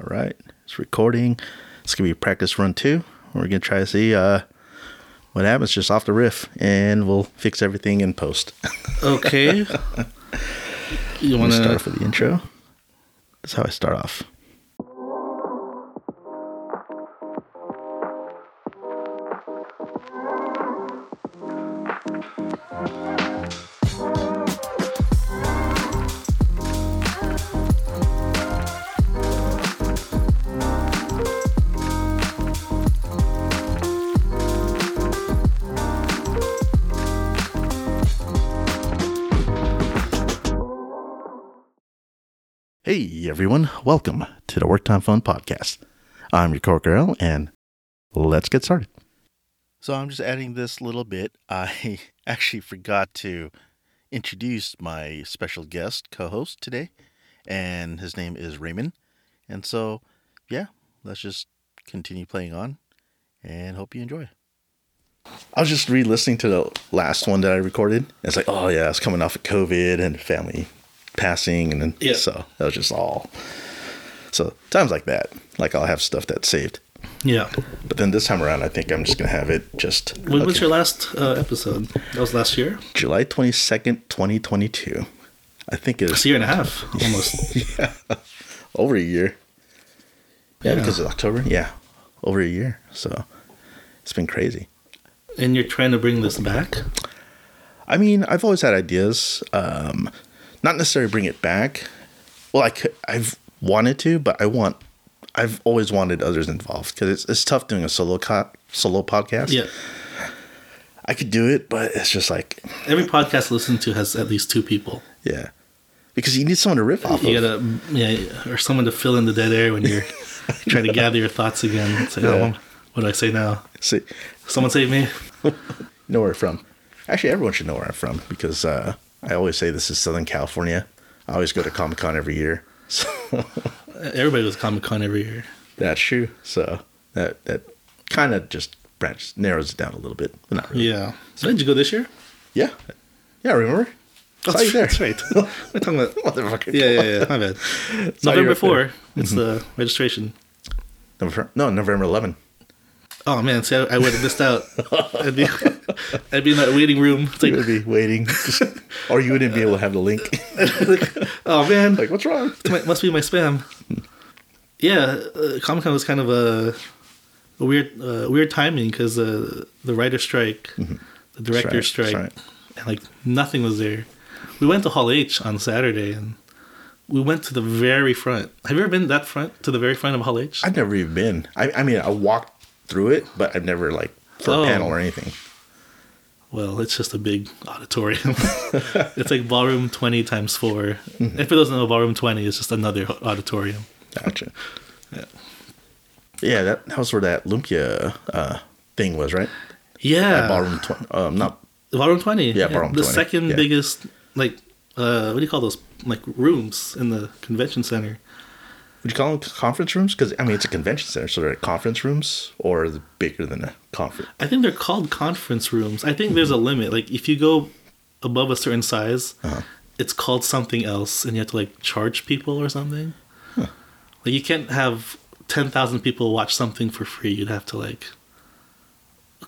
All right, it's recording. It's gonna be a practice run two. We're gonna try to see uh, what happens just off the riff, and we'll fix everything in post. Okay. you want to start off with the intro? That's how I start off. Welcome to the Work Time Fun Podcast. I'm your Cork Girl, and let's get started. So I'm just adding this little bit. I actually forgot to introduce my special guest co-host today, and his name is Raymond. And so, yeah, let's just continue playing on, and hope you enjoy. I was just re-listening to the last one that I recorded. It's like, oh yeah, it's coming off of COVID and family passing, and then Yeah. so that was just all. So times like that, like I'll have stuff that's saved. Yeah. But then this time around, I think I'm just gonna have it just When was your last uh, episode? That was last year. July twenty second, twenty twenty two. I think It's it's a year and a half, almost. yeah, over a year. Yeah, Yeah. because of October. Yeah, over a year. So it's been crazy. and you're trying to bring this back. I mean, I've always had ideas. Um, not necessarily bring it back. Well, I could, I've wanted to, but I want. I've always wanted others involved because it's it's tough doing a solo co- solo podcast. Yeah. I could do it, but it's just like Every podcast I listen to has at least two people. yeah, because you need someone to riff off You of. gotta, yeah, or someone to fill in the dead air when you're trying to gather your thoughts again. Like, Yeah. oh, what do I say now? See, Someone save me. know where I'm from. Actually, everyone should know where I'm from because uh, I always say this is Southern California. I always go to Comic Con every year, so Everybody goes Comic Con every year. that's true. So that that kind of just branches narrows it down a little bit, but not really. Yeah. So did you go this year? Yeah. Yeah, remember? Saw you there. That's right. We're talking about? Motherfucker. Yeah, yeah, yeah. My bad. November. 4, it's mm-hmm. the registration. November, no, November 11. Oh, man. See, I, I would have missed out. I'd be, I'd be in that waiting room. It's You like, would be waiting. or you wouldn't be able to have the link. oh, man. like, what's wrong? Might- must be my spam. Yeah, uh, Comic Con was kind of a, a weird, uh, weird timing because uh, the writer strike, the director strike. and like nothing was there. We went to Hall H on Saturday and we went to the very front. Have you ever been that front to the very front of Hall H? I've never even been. I, I mean, I walked through it, but I've never, like, for Oh. a panel or anything. Well, it's just a big auditorium. it's like ballroom twenty times 4 And for those who know, ballroom twenty is just another auditorium. Gotcha. Yeah. Yeah, that, that was where that Lumpia uh, thing was, right? Yeah, Ballroom 20. Um, not, Ballroom twenty. Yeah, ballroom the 20, second yeah. biggest, like, uh, what do you call those? Like rooms in the convention center. Would you call them conference rooms? Because, I mean, it's a convention center, so they're conference rooms or bigger than a conference? I think they're called conference rooms. I think there's a limit. Like if you go above a certain size, Uh-huh. it's called something else, and you have to like charge people or something. Like you can't have ten thousand people watch something for free. You'd have to like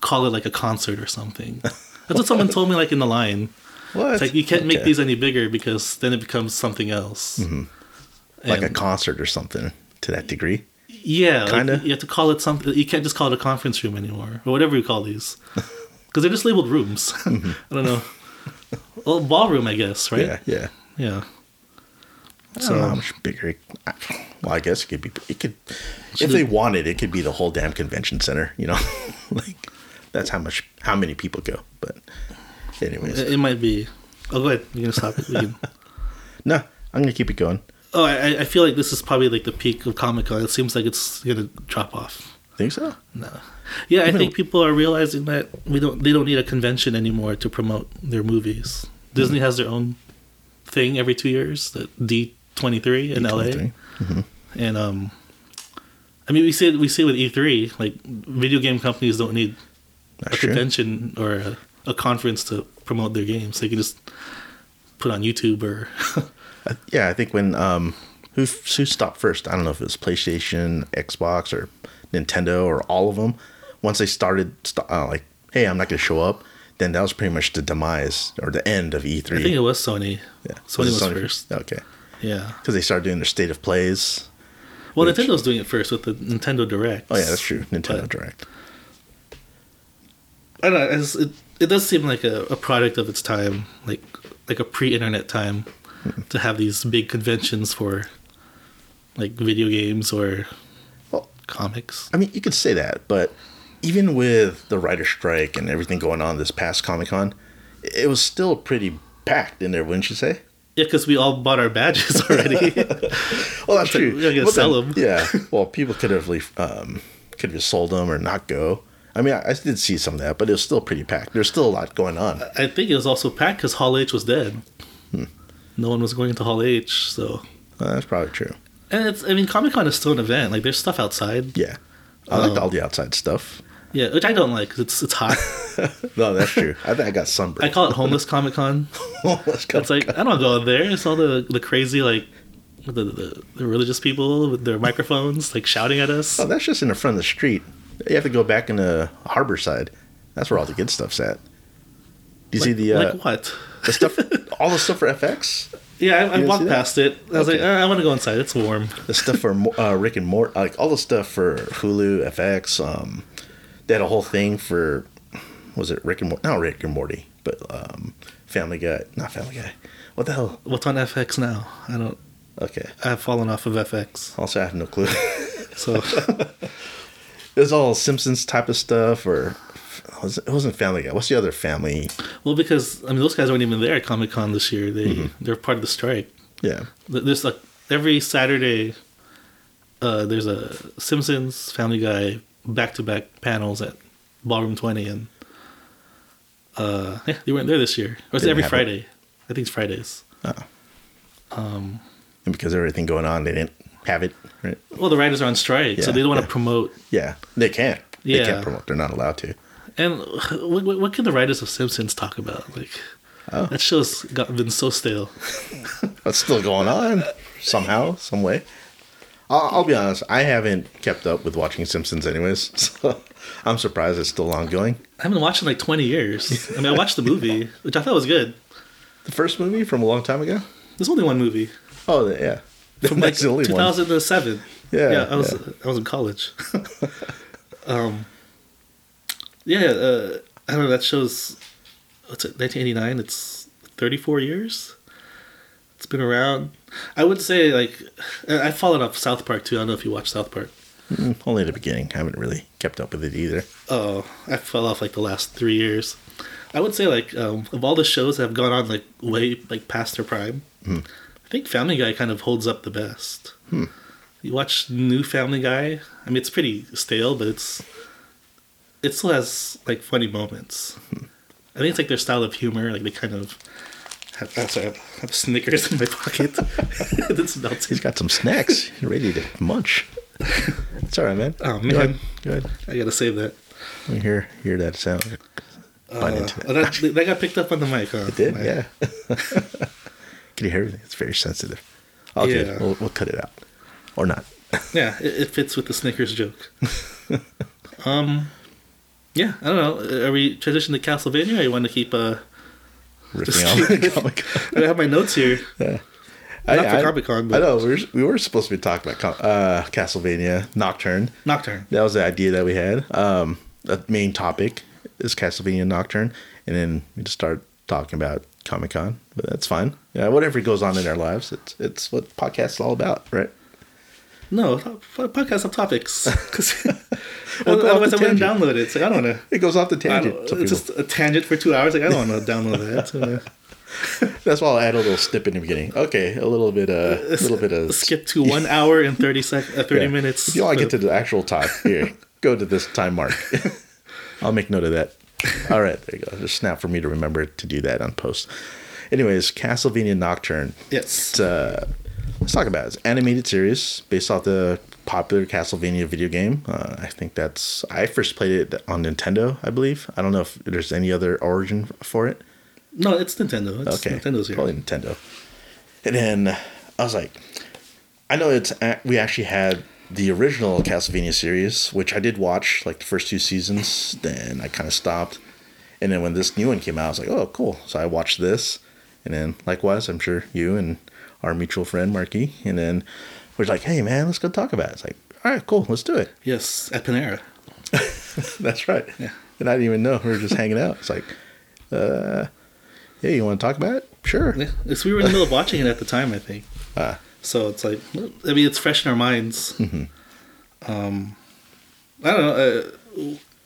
call it like a concert or something. That's what someone told me like in the line. What? It's like you can't make these any bigger because then it becomes something else. Like a concert or something to that degree. Yeah, Kinda. Like, you have to call it something. You can't just call it a conference room anymore, or whatever you call these, because they're just labeled rooms. Mm-hmm. I don't know. Well, ballroom, I guess, right? Yeah, yeah. Yeah. I don't know So- how much bigger. I- well, I guess it could be. It could, if they wanted, it could be the whole damn convention center. You know, like that's how much, how many people go. But, anyways, It, it might be. Oh, go ahead. You're gonna stop it. Can- no, I'm gonna keep it going. Oh, I, I feel like this is probably like the peak of Comic Con. It seems like it's gonna drop off. Think so? No. Yeah, I Even- think people are realizing that we don't. They don't need a convention anymore to promote their movies. Disney has their own thing every two years, the D twenty three in LA. D23. And um, I mean, we see it, we see it with E3. Like, video game companies don't need That's a true. convention or a, a conference to promote their games. They can just put on YouTube or Uh, yeah, I think when um, who who stopped first? I don't know if it was PlayStation, Xbox, or Nintendo, or all of them. Once they started, st- uh, like, hey, I'm not going to show up. Then that was pretty much the demise or the end of E3. I think it was Sony. yeah, Sony it was first. Okay, Yeah. because they started doing their state of plays. Well, Which- Nintendo's doing it first with the Nintendo Direct. Oh yeah, that's true. Nintendo But- Direct. I don't know. It, it does seem like a, a product of its time, like like a pre-internet time, to have these big conventions for like video games or Well, comics. I mean, you could say that, but even with the writer strike and everything going on this past Comic Con, it was still pretty packed in there, wouldn't you say? Yeah, because we all bought our badges already. Well, that's true. We're gonna sell then- 'em. Yeah. Well, people could have um, could have sold them or not go. I mean, I, I did see some of that, but it was still pretty packed. There's still a lot going on. I think it was also packed because Hall H was dead. No one was going into Hall H, so Uh, that's probably true. and it's. I mean, Comic Con is still an event. Like, there's stuff outside. Yeah. I liked Um, all the outside stuff. Yeah, which I don't like because it's it's hot. No, that's true. I think I got sunburned. I call it homeless Comic Con. Let's go. It's like I don't go there. It's all the the crazy like the, the the religious people with their microphones like shouting at us. Oh, that's just in the front of the street. You have to go back in the harbor side. That's where all the good stuff's at. Do you see the uh, like what? The stuff, all the stuff for FX, Yeah, I, I walked past it. I was Okay. like, "Uh, I want to go inside. It's warm. the stuff for uh, Rick and Morty, like all the stuff for Hulu, FX. Um, they had a whole thing for was it Rick and Morty? Not Rick and Morty, but um, Family Guy. Not Family Guy. What the hell? What's on FX now? I don't. Okay. I've fallen off of FX. Also, I have no clue. So it was all Simpsons type of stuff, or was it, wasn't Family Guy. What's the other family? well, because I mean, those guys weren't even there at Comic Con this year. They Mm-hmm. they're part of the strike. Yeah. There's like every Saturday. Uh, there's a Simpsons, Family Guy back to back panels at Ballroom Twenty, and uh, yeah, they weren't there this year. Or is it Didn't every have it. Friday? I think it's Fridays. Oh. And because of everything going on, they didn't have it. Right? Well, the writers are on strike, so they don't want yeah. to promote. Yeah, they can't. They Yeah. can't promote. They're not allowed to. And what, what, what can the writers of Simpsons talk about? Like Oh. that show's got been so stale. That's still going on somehow, some way. I'll, I'll be honest. I haven't kept up with watching Simpsons, anyways. So I'm surprised it's still ongoing. I haven't watched in like twenty years. I mean, I watched the movie, which I thought was good. The first movie from a long time ago. There's only one movie Oh, yeah. from like That's the only one. 2007. Yeah, yeah, I was yeah. I was in college. um, yeah, uh, I don't know. That shows what's it? 1989. It's 34 years. It's been around. I would say like I- I've fallen off South Park too. I don't know if you watch South Park. Mm, Only the beginning. I haven't really kept up with it either. Oh, I fell off like the last three years. I would say like um, of all the shows that have gone on like way like past their prime, I think Family Guy kind of holds up the best. You watch new Family Guy. I mean, it's pretty stale, but it's it still has like funny moments. I think it's like their style of humor. Like they kind of have, oh, sorry, I have Snickers in my pocket. it's melting. He's got some snacks. Ready to munch. It's all right, man. Oh, Go man. ahead. Go ahead. I gotta save that. Let me hear hear that sound. Bite Uh, into that. oh, that. That got picked up on the mic. Huh? It did, My- yeah. Can you hear everything? It's very sensitive. Okay, Yeah. we'll, we'll cut it out. Or not. Yeah, it, it fits with the Snickers joke. um, yeah, I don't know. Are we transitioning to Castlevania, or you want to keep? Uh, Ripping on the comic. I have my notes here. I, Not for Comic-Con, but I know we were, we were supposed to be talking about uh, Castlevania Nocturne. Nocturne. That was the idea that we had. Um, the main topic is Castlevania Nocturne, and then we just start talking about Comic Con. But that's fine. Yeah, whatever goes on in our lives, it's it's what podcasts is all about, right? No, po- podcast of topics. We'll otherwise, the I wouldn't download it. It's like I don't want It goes off the tangent. It's just a tangent for two hours. Like I don't want to download that. Uh, That's why I'll add a little snip in the beginning. Okay, a little bit, uh, a little bit of skip to one hour and thirty sec, uh, thirty Yeah. minutes. If you want to get to the actual time, here, go to this time mark. I'll make note of that. All right, there you go. Just snap for me to remember to do that on post. Anyways, Castlevania Nocturne. yes. It's, uh, let's talk about it. It's an animated series based off the popular Castlevania video game. Uh, I think that's I first played it on Nintendo, I believe. I don't know if there's any other origin for it. No, it's Nintendo. It's Okay, Nintendo's here. probably Nintendo. And then I was like, I know it's we actually had the original Castlevania series, which I did watch like the first two seasons. Then I kind of stopped, and then when this new one came out, I was like, oh, cool. So I watched this, and then likewise, I'm sure you and our mutual friend Marky, and then we're like, hey man, let's go talk about it. It's like, all right, cool, let's do it. Yes, at Panera. That's right. Yeah. And I didn't even know we were just hanging out. It's like, uh, hey, you want to talk about it? Sure. Yeah, it's, we were in the middle of watching it at the time, I think. Ah. So it's like, I mean, it's fresh in our minds. Mhm. Um, I don't know.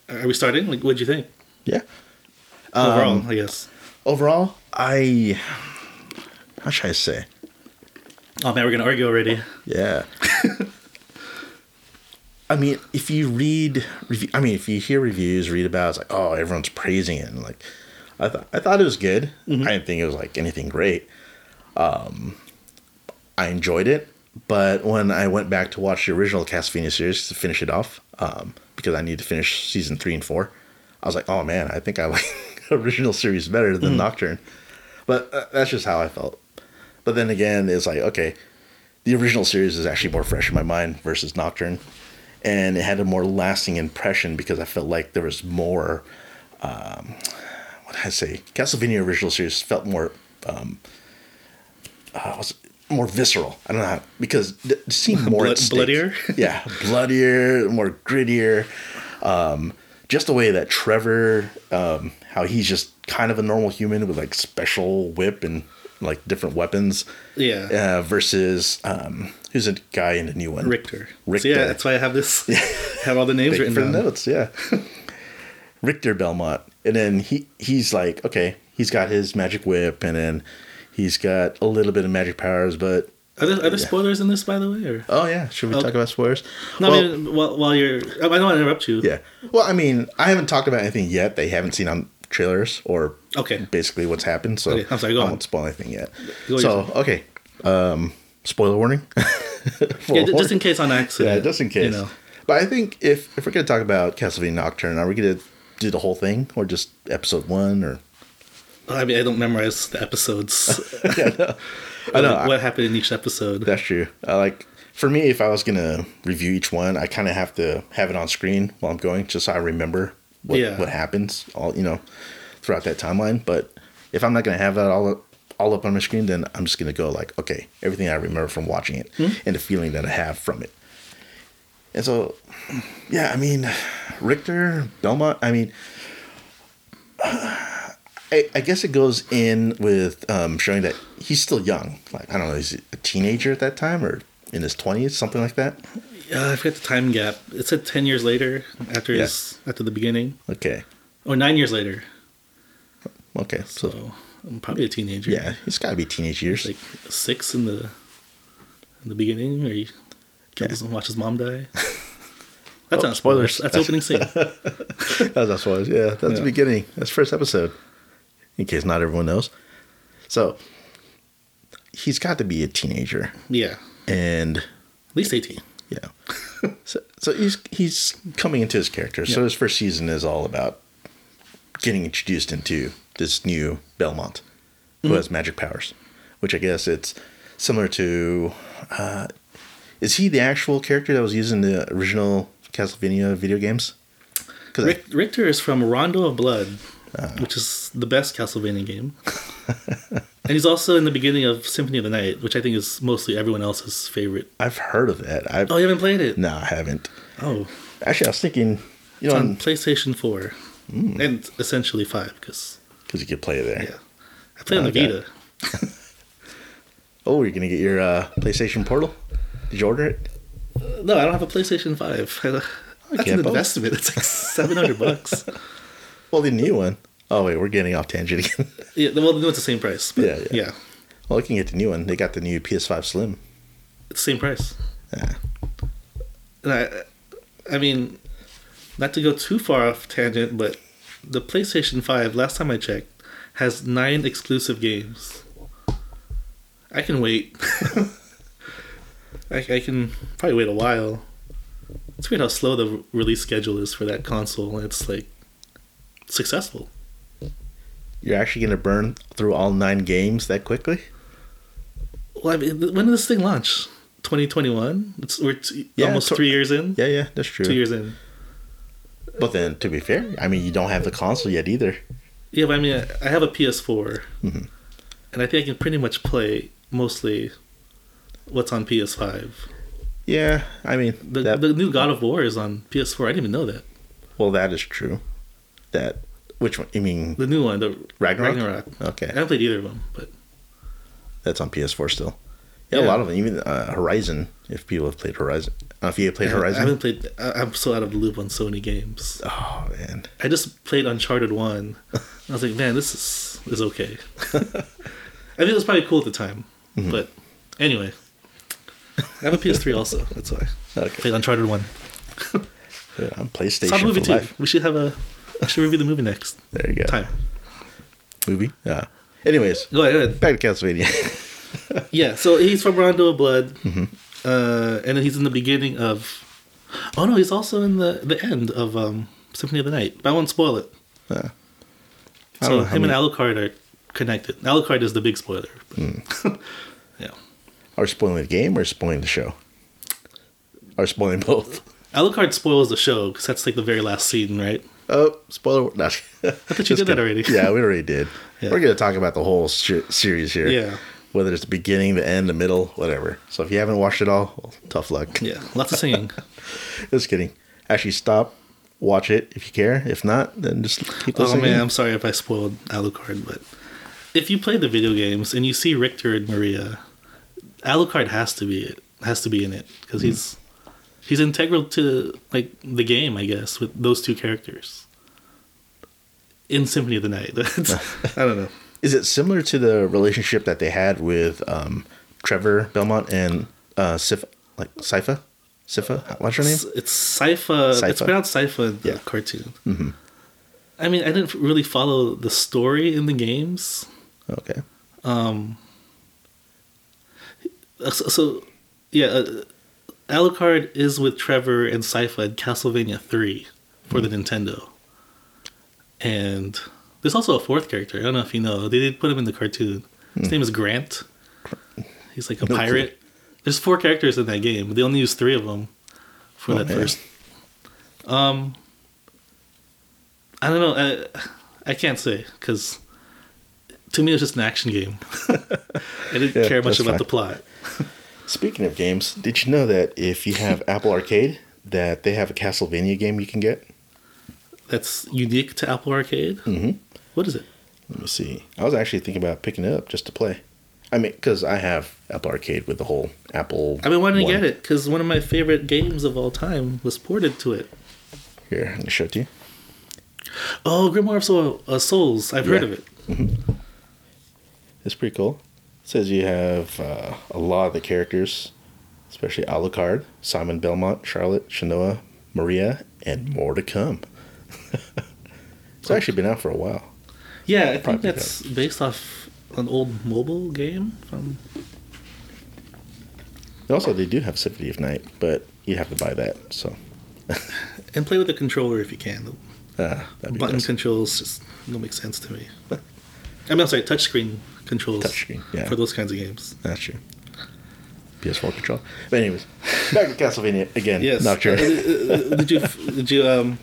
Uh, are we starting? Like, what'd you think Yeah. overall? Um, I guess. overall, I how should I say? Oh man, we're gonna argue already. Yeah. I mean, if you read, review, I mean, if you hear reviews, read about, it, it's like, oh, everyone's praising it, and like, I thought, I thought it was good. I didn't think it was like anything great. Um, I enjoyed it, but when I went back to watch the original Castlevania series to finish it off, um, because I need to finish season three and four, I was like, oh man, I think I like original series better than Nocturne. But uh, that's just how I felt. But then again, it's like, okay, the original series is actually more fresh in my mind versus Nocturne. And it had a more lasting impression because I felt like there was more, um, what did I say? Castlevania original series felt more, um, uh, was more visceral. I don't know how, because it seemed more Blood- bloodier? yeah, bloodier, more grittier. Um, just the way that Trevor, um, how he's just kind of a normal human with like special whip and like different weapons Yeah. uh, versus um, who's a guy in the new one? Richter. Richter. So yeah, that's why I have this. have all the names written for the notes. Yeah, Richter Belmont, and then he he's like okay, he's got his magic whip, and then he's got a little bit of magic powers, but Are there, are there spoilers in this, by the way? Or oh yeah, should we Okay. talk about spoilers? no? well, I mean, while, while you're, I don't want to interrupt you. yeah. Well, I mean, I haven't talked about anything yet. They haven't seen on trailers or Okay. basically what's happened. So Okay, I'm sorry, go I on. won't spoil anything yet. Go so yourself. okay, um, spoiler warning. Yeah, ju- just in case on accident. Yeah, just in case. You know. But I think if if we're gonna talk about Castlevania Nocturne, are we gonna do the whole thing or just episode one or? I mean, I don't memorize the episodes. yeah, no. I know. What happened in each episode. That's true. I like for me, if I was gonna review each one, I kind of have to have it on screen while I'm going, just so I remember what Yeah. what happens all you know throughout that timeline. But if I'm not gonna have that all up, all up on my screen, then I'm just gonna go like, okay, everything I remember from watching it and the feeling that I have from it. And so, yeah, I mean, Richter Belmont. I mean. I, I guess it goes in with um, showing that he's still young. Like I don't know, he's a teenager at that time or in his twenties, something like that. Yeah, I forget the time gap. It said ten years later after his after the beginning, Okay, or nine years later. okay, so So I'm probably a teenager. yeah, he's got to be teenage years. like six in the in the beginning, or he kills and watches mom die. That's Oh, not spoilers. spoilers. That's opening scene. that's it was. Yeah, that's Yeah. the beginning. That's first episode. In case not everyone knows, so he's got to be a teenager, yeah, and at least eighteen. Yeah. so, so he's he's coming into his character. So his first season is all about getting introduced into this new Belmont who has magic powers, which I guess it's similar to. Uh, is he the actual character that was used in the original Castlevania video games? Rick, Richter is from Rondo of Blood, Uh. which is the best Castlevania game. and he's also in the beginning of Symphony of the Night, which I think is mostly everyone else's favorite. I've heard of that. I've Oh, you haven't played it? no, I haven't. Oh, Actually, I was thinking, you it's know, on PlayStation 4. And essentially 5, because, because you could play it there. yeah. I played on the. Vita. Oh, you're gonna get your uh, PlayStation Portal? Did you order it? No, I don't have a PlayStation 5. I, That's an investment. It's like 700 bucks. Well, the new one. Oh wait, we're getting off tangent again. Yeah, well, it's the same price. But Yeah, yeah, yeah. well, looking at the new one, they got the new PS5 Slim. it's the same price. Yeah. And I, I mean, not to go too far off tangent, but the PlayStation 5, last time I checked, has nine exclusive games. I can wait. I, I can probably wait a while. It's weird how slow the release schedule is for that console. It's like successful. You're actually gonna burn through all nine games that quickly? Well, I mean, when did this thing launch? 2021. It's we're t- Yeah, almost to- three years in. Yeah, yeah, that's true. Two years in. But then, to be fair, I mean, you don't have the console yet either. Yeah, but I mean, I- I have a PS4, Mm-hmm. and I think I can pretty much play mostly what's on PS5. Yeah, I mean, The that, the new God of War is on PS4. I didn't even know that. well, that is true. That which one? You mean The new one, the Ragnarok? Ragnarok. Okay, I haven't played either of them, but that's on PS4 still. Yeah, a lot of them. Even uh, Horizon. If people have played Horizon, uh, if you have played I Horizon, I haven't played. I- I'm so out of the loop on Sony games. oh man, I just played Uncharted One. I was like, man, this is is okay. I think it was probably cool at the time, Mm-hmm. but anyway, I have a PS3 also. That's why I okay, played Uncharted One. yeah, I'm the PlayStation movie for too. We should have a. We should review the movie next There you go. time. Movie. Yeah. Anyways, Go ahead. Go ahead. back to Castlevania. Yeah, so he's from Rondo of Blood, Mm-hmm. uh, and then he's in the beginning of. Oh no, he's also in the the end of um, Symphony of the Night. But I won't spoil it. Yeah. So don't know how him many- and Alucard are connected. Alucard is the big spoiler. but- yeah, Are we spoiling the game or spoiling the show? Are spoiling both? Alucard spoils the show because that's like the very last scene, right? Oh, spoiler! Not, I thought you did that already. Yeah, we already did. Yeah. We're going to talk about the whole sh- series here. Yeah. Whether it's the beginning, the end, the middle, whatever. So if you haven't watched it all, well, tough luck. Yeah, lots of singing. Just kidding. Actually, stop, watch it if you care. If not, then just keep oh man, I'm sorry if I spoiled Alucard, but if you play the video games and you see Richter and Maria, Alucard has to be it. Has to be in it because he's he's integral to like the game, I guess, with those two characters. In Symphony of the Night, It's- I don't know. Is it similar to the relationship that they had with um, Trevor Belmont and uh, Sif, like Sypha? Sypha? What's her name? It's, it's Sypha. It's pronounced Sypha in the Yeah. cartoon. Mm-hmm. I mean, I didn't really follow the story in the games. Okay. Um, so, so yeah, uh, Alucard is with Trevor and Sypha in Castlevania 3 for the Nintendo. And there's also a fourth character. I don't know if you know. They did put him in the cartoon. His name is Grant. He's like a No clue. pirate. There's four characters in that game, but they only used three of them for Oh, that man. first. Um, I don't know. I, I can't say because to me it was just an action game. I didn't Yeah, care much about fine. the plot. Speaking of games, did you know that if you have Apple Arcade, that they have a Castlevania game you can get? That's unique to Apple Arcade. Mm-hmm. What is it? Let me see. I was actually thinking about picking it up just to play. I mean, because I have Apple Arcade with the whole Apple. I've been wanting one. to get it because one of my favorite games of all time was ported to it. Here, I'm gonna show it to you. Oh, Grimoire of Soul, uh, Souls. I've heard of it. It's pretty cool. Says you have uh, a lot of the characters, especially Alucard, Simon Belmont, Charlotte, Shanoa, Maria, and more to come. it's actually been out for a while. Yeah, I think that's based off an old mobile game from. Also, they do have Symphony of Night, but you have to buy that. So, And play with the controller if you can. uh, Button controls just don't make sense to me. I mean, I'm sorry, touchscreen controls Touchscreen, yeah. for those kinds of games. That's true. PS4 control. But anyways, back to Castlevania again. Yes. Not sure. Uh, uh, did you? Did you? Um.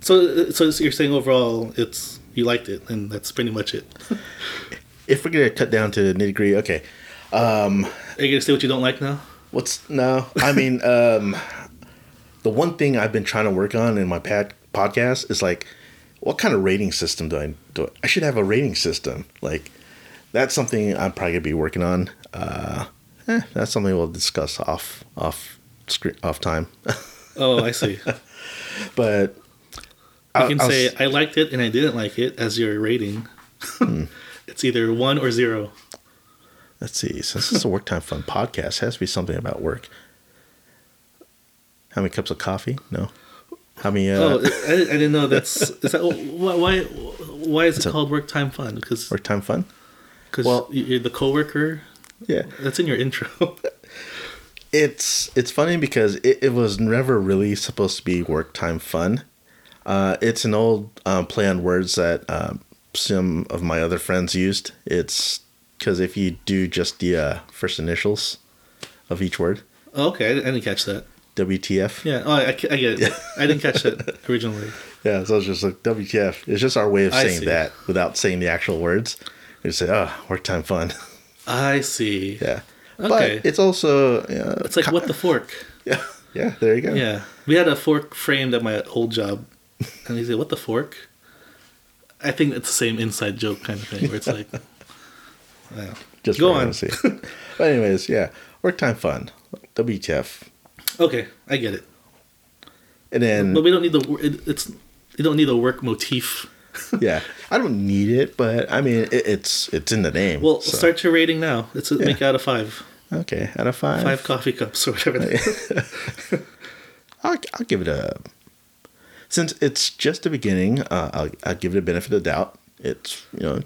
So, so you're saying overall, it's you liked it, and that's pretty much it. if we're gonna cut down to nitty gritty, okay. Um, Are you gonna say what you don't like now? What's no? I mean, um, the one thing I've been trying to work on in my pad, podcast is like, what kind of rating system do I do? I should have a rating system. Like, that's something I'm probably gonna be working on. Uh, eh, that's something we'll discuss off off screen off time. Oh, I see. but You I- can I was- say I liked it and I didn't like it as your rating. it's either one or zero. Let's see. Since this is a work time fun podcast, it has to be something about work. How many cups of coffee? No. How many? Uh, oh, I, I didn't know that's is that why why, why is it a- called work time fun? Because work time fun? Because well- you're the coworker. Yeah. That's in your intro. It's it's funny because it, it was never really supposed to be work time fun. Uh, it's an old um, play on words that um, some of my other friends used. It's because if you do just the uh, first initials of each word, Oh, okay, I, didn't catch that. WTF. Yeah, oh, I, I get it. I didn't catch that originally. Yeah, so it's just like WTF. It's just our way of saying that without saying the actual words. We say, oh, work time fun. I see. yeah. Okay. But it's also, uh, It's like what the fork. yeah, yeah, there you go. Yeah, we had a fork framed at my old job, and he said, "What the fork?" I think it's the same inside joke kind of thing, where it's like, yeah. Just Go on. but anyways, yeah, work time fun. WTF. okay, I get it, And then, but we don't need the it, it's you don't need a work motif. yeah, I don't need it, but I mean, it, it's it's in the name. Well, so- start your rating now. Let's make it out of five. Okay, out of five, Five coffee cups or whatever. that is. I'll, I'll give it a. Since it's just the beginning, uh, I'll, I'll give it a benefit of doubt. It's you know,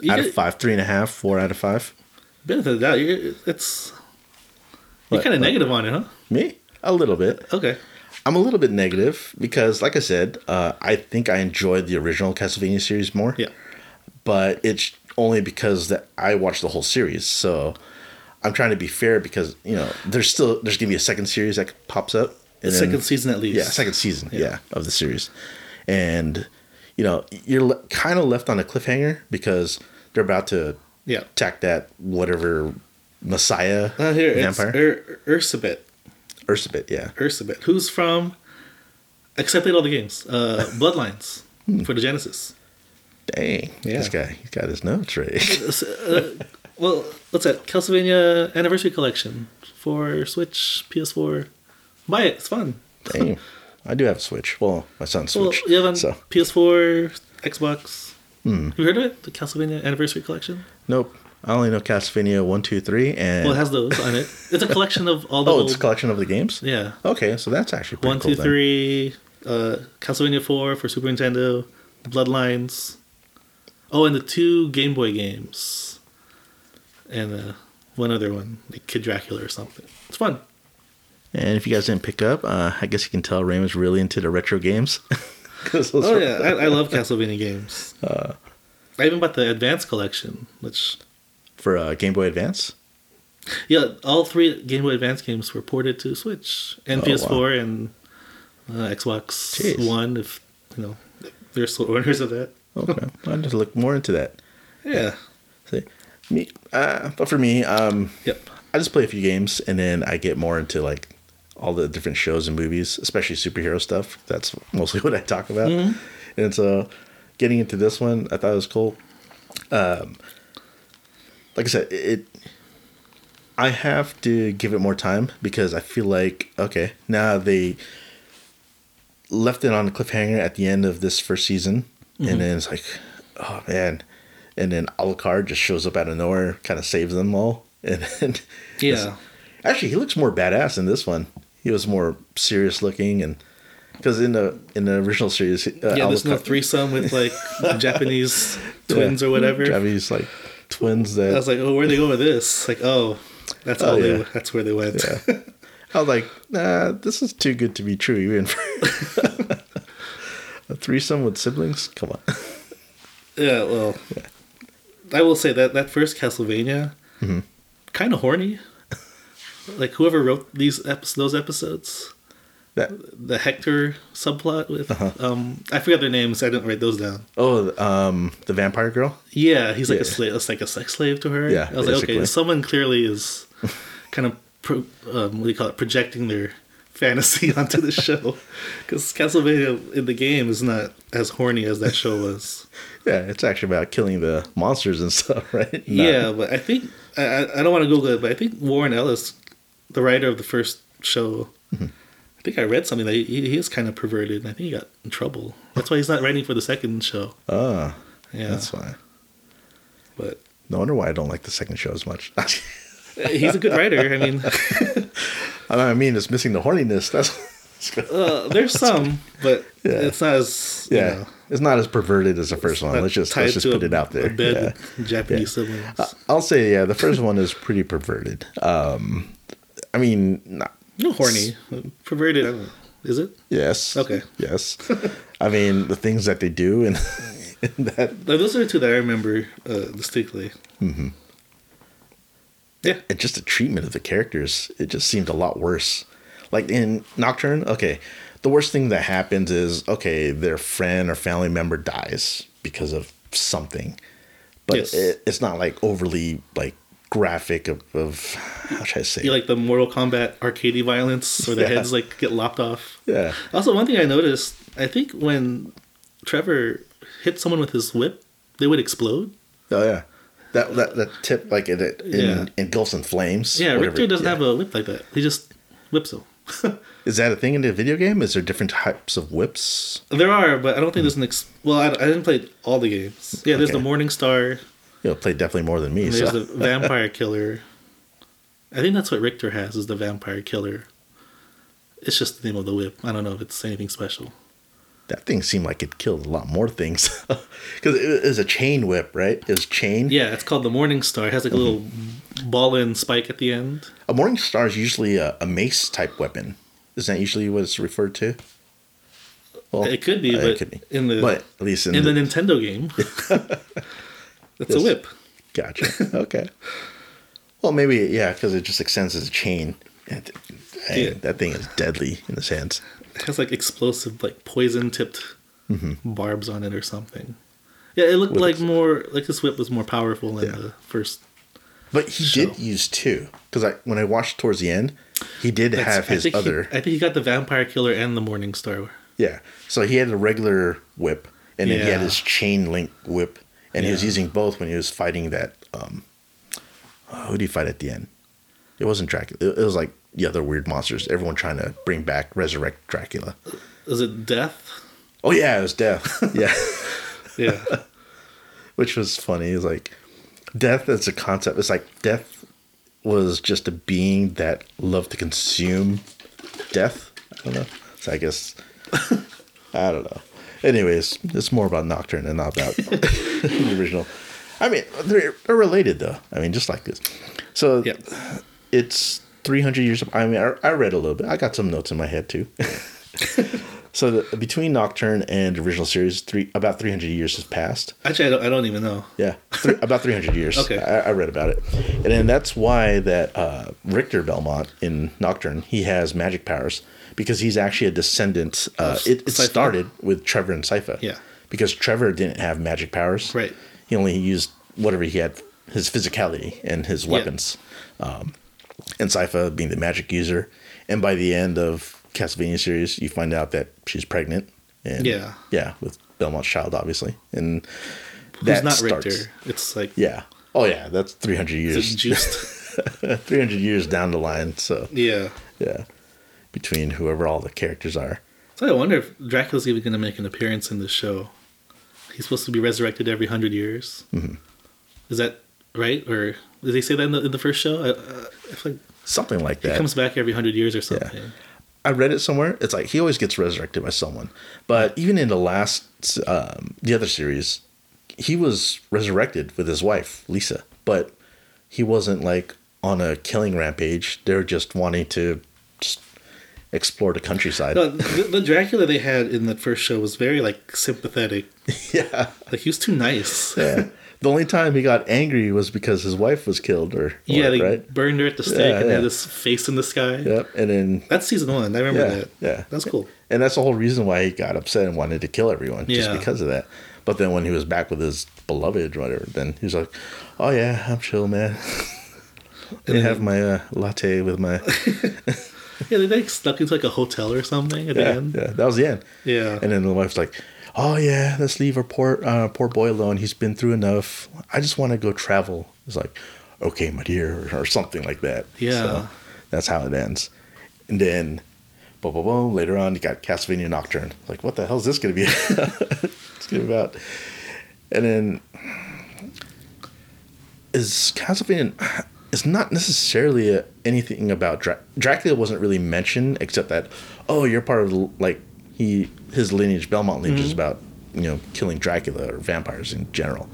You out get- of five, three and a half, four out of five. Benefit of doubt. You're, it's you're kind of negative on it, huh? Me, a little bit. Okay. I'm a little bit negative because, like I said, uh, I think I enjoyed the original Castlevania series more. Yeah. But it's only because that I watched the whole series, so I'm trying to be fair because you know there's still there's gonna be a second series that pops up. The and then- second season at least. Yeah, second season. Yeah. Yeah. of the series, and you know you're le- kind of left on a cliffhanger because they're about to Yeah. attack that whatever Messiah Uh, here vampire Ur- Erzsebet. Erzsebet. Yeah, Erzsebet, who's from, except played all the games, uh, Bloodlines for the Genesis. dang, Yeah. this guy he's got his notes right. Uh, well, what's that? Castlevania Anniversary Collection for Switch, PS4. Buy it; it's fun. Dang. I do have a Switch. Well, my son's Well, Switch. you have on so PS4, Xbox. Hmm. Have you heard of it? The Castlevania Anniversary Collection. nope. I only know Castlevania one, two, three, and Well, it has those on it. It's a collection of all the oh, old. it's a collection of the games. yeah. Okay, so that's actually pretty One, cool two, three. Uh, Castlevania Four for Super Nintendo. Bloodlines. Oh, and the two Game Boy games, and uh, one other one, like Kid Dracula or something. It's fun. And if you guys didn't pick up, uh, I guess you can tell Raymond's really into the retro games. Oh yeah, I, I love Castlevania games. Uh. I even bought the Advance collection, which for uh, Game Boy Advance. yeah, all three Game Boy Advance games were ported to Switch and Oh, PS4 and uh, Xbox Jeez. One. If you know, they're still owners of that. Okay, I'll just look more into that. Yeah. See, me, uh, but for me, um, Yep. I just play a few games and then I get more into like all the different shows and movies, especially superhero stuff. That's mostly what I talk about. And so getting into this one, I thought it was cool. Um, like I said, it. I have to give it more time because I feel like okay now they left it on a cliffhanger at the end of this first season, and then it's like, oh man, and then Alucard just shows up out of nowhere, kind of saves them all, and then Yeah. Actually, he looks more badass in this one. He was more serious looking, and because in the in the original series, uh, yeah, there's no threesome with like Japanese twins or whatever. Japanese like twins that I was like, oh, where'd they go with this? Like, oh, that's Oh, all yeah. they. That's where they went. Yeah. I was like, nah, this is too good to be true, even for a threesome with siblings. Come on. Yeah, well, I will say that that first Castlevania, Mm-hmm. kind of horny. like whoever wrote these episodes, those episodes, That the Hector subplot with, Uh-huh. um, I forgot their names. I didn't write those down. oh, um, the vampire girl. Yeah, he's like a slave. It's like a sex slave to her. Yeah, I was like, okay, someone clearly is kind of pro, um, what do you call it, projecting their fantasy onto the show, because Castlevania in the game is not as horny as that show was. Yeah, it's actually about killing the monsters and stuff, right? Not- Yeah, but I think I, I I don't want to Google it, but I think Warren Ellis, the writer of the first show, Mm-hmm. I think I read something that he, he is kind of perverted, and I think he got in trouble. That's why he's not writing for the second show. Ah, Yeah, that's why. but No wonder why I don't like the second show as much. he's a good writer. I mean, I mean, it's missing the horniness. That's uh, there's some, but Yeah. it's not as you yeah. know, It's not as perverted as the first one. Let's just let's just put a- it out there. Yeah. Japanese siblings. I- I'll say yeah. The first one is pretty perverted. Um, I mean, not no horny, perverted. Know. Is it? yes. Okay. Yes. I mean, the things that they do and, and that. Those are the two that I remember uh, distinctly. Yeah. and just the treatment of the characters, it just seemed a lot worse. Like in Nocturne, okay, the worst thing that happens is okay, their friend or family member dies because of something, but Yes. it, it's not like overly like graphic of, of how should I say? You like the Mortal Kombat arcadey violence, where the Yeah. heads like get lopped off. yeah, Also, one thing I noticed, I think when Trevor hit someone with his whip, they would explode. oh yeah, that that that tip like it, it in, Yeah. engulfs in flames. Yeah, whatever- Richter doesn't yeah. have a whip like that. He just whips them. Is that a thing in the video game? Is there different types of whips? there are, but I don't think there's an. Ex- well, I, I didn't play all the games. Yeah, there's Okay. the Morning Star. You know, play definitely more than me. and There's So. the Vampire Killer. I think that's what Richter has is the Vampire Killer. It's just the name of the whip. I don't know if it's anything special. that thing seemed like it killed a lot more things because it was a chain whip, right? It was chain. Yeah, it's called the Morning Star. It has like a little ball and spike at the end. A morning star is usually a, a mace type weapon. Isn't that usually what it's referred to? Well, It could be, uh, but in the but at least in, in the, the Nintendo game, it's a whip. gotcha. okay. Well, maybe yeah, because it just extends as a chain. And, dang, Yeah. That thing is deadly in a sense. It has like explosive, like poison tipped Mm-hmm. barbs on it or something. Yeah, it looked With like more like this whip was more powerful in Yeah. the first. But he So- did use two because I when I watched towards the end, he did That's- have I his he- other. I think he got the Vampire Killer and the Morning Star. Yeah. So he had a regular whip, and then he had his chain link whip, and he was using both when he was fighting that. Um, uh, who did he fight at the end? It wasn't Dracula. It, it was like the other weird monsters. Everyone trying to bring back, resurrect Dracula. Is it Death? Oh yeah, it was Death. yeah, Yeah, which was funny. It's like death as a concept. It's like death was just a being that loved to consume death. I don't know. So I guess I don't know. Anyways, it's more about Nocturne and not about the original. I mean, they're, they're related though. I mean, just like this. So yeah. it's 300 years. I mean, I, I read a little bit. I got some notes in my head too. so the, between Nocturne and original series, three about 300 years has passed. Actually, I don't, I don't even know. Yeah, three, about 300 years. Okay. I, I read about it. And then that's why that uh, Richter Belmont in Nocturne, he has magic powers because he's actually a descendant. Uh, it, it started with Trevor and Sypha. Yeah. Because Trevor didn't have magic powers. Right. He only used whatever he had, his physicality and his Yeah. weapons. Um, and Sypha being the magic user. And by the end of Castlevania series, you find out that she's pregnant. And Yeah. Yeah, with Belmont's child, obviously. And Who's that not starts- Richter? It's like yeah. Oh yeah, that's 300 it's years. juiced. 300 years down the line. So yeah. yeah, between whoever all the characters are. So I wonder if Dracula's even going to make an appearance in the show. He's supposed to be resurrected every hundred years. Mm-hmm. Is that right? Or did they say that in the, in the first show? I, uh, I like Something like that. he comes back every hundred years or something. I read it somewhere. It's like he always gets resurrected by someone. But even in the last, um, the other series, he was resurrected with his wife Lisa. But he wasn't like on a killing rampage. They're just wanting to explore the countryside. No, the, the Dracula they had in the first show was very like sympathetic. yeah. Like he was too nice. Yeah. The only time he got angry was because his wife was killed, or, or Yeah, they right. burned her at the stake Yeah, and yeah. had this face in the sky. Yep. And then That's season one. I remember Yeah, that. yeah. That's cool. And that's the whole reason why he got upset and wanted to kill everyone, just because of that. But then when he was back with his beloved or whatever, then he was like, "Oh yeah, I'm chill, man. I have my uh, latte with my Yeah, they like stuck into like a hotel or something at yeah, the end. yeah." That was the end. Yeah. And then the wife's like, "Oh yeah, let's leave our poor uh, poor boy alone. He's been through enough. I just want to go travel." It's like, "Okay, my dear," or, or something like that. Yeah. So that's how it ends. And then, boom, boom, boom. Later on, you got Castlevania Nocturne. Like, what the hell is this going to be? it's going to be about. And then, is Castlevania? It's not necessarily a, anything about Dra- Dracula. Wasn't really mentioned except that, oh, you're part of the- like he his lineage, Belmont lineage, is mm-hmm. about you know killing Dracula or vampires in general.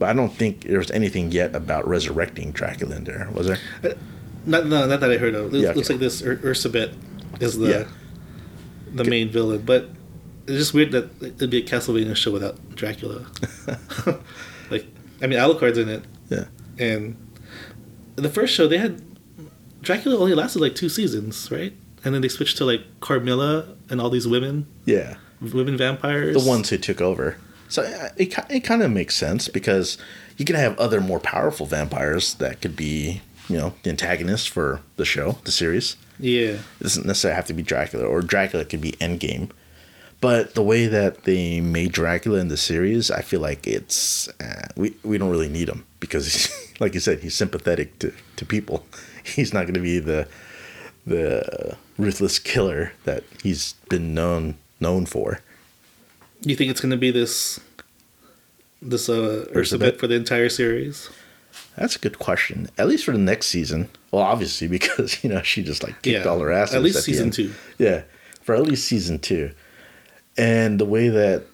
But I don't think there was anything yet about resurrecting Dracula in there, was there? Uh, not, no, not that I heard of. It Yeah, looks okay. like this Ur- Erzsebet is the Yeah. the main villain, but it's just weird that it'd be a Castlevania show without Dracula. like, I mean, Alucard's in it, Yeah. and the first show they had Dracula only lasted like two seasons, right? And then they switched to like Carmilla and all these women, Yeah. women vampires. The ones who took over. So it, it kind of makes sense because you can have other more powerful vampires that could be, you know, the antagonists for the show, the series. Yeah. It doesn't necessarily have to be Dracula, or Dracula could be Endgame. But the way that they made Dracula in the series, I feel like it's uh, we we don't really need him because, like you said, he's sympathetic to, to people. He's not going to be the the ruthless killer that he's been known known for. You think it's going to be this this uh Erzsebet? For the entire series? That's a good question. At least for the next season. Well, obviously because you know she just like kicked Yeah, all her ass. at least the season two. Yeah, for at least season two. And the way that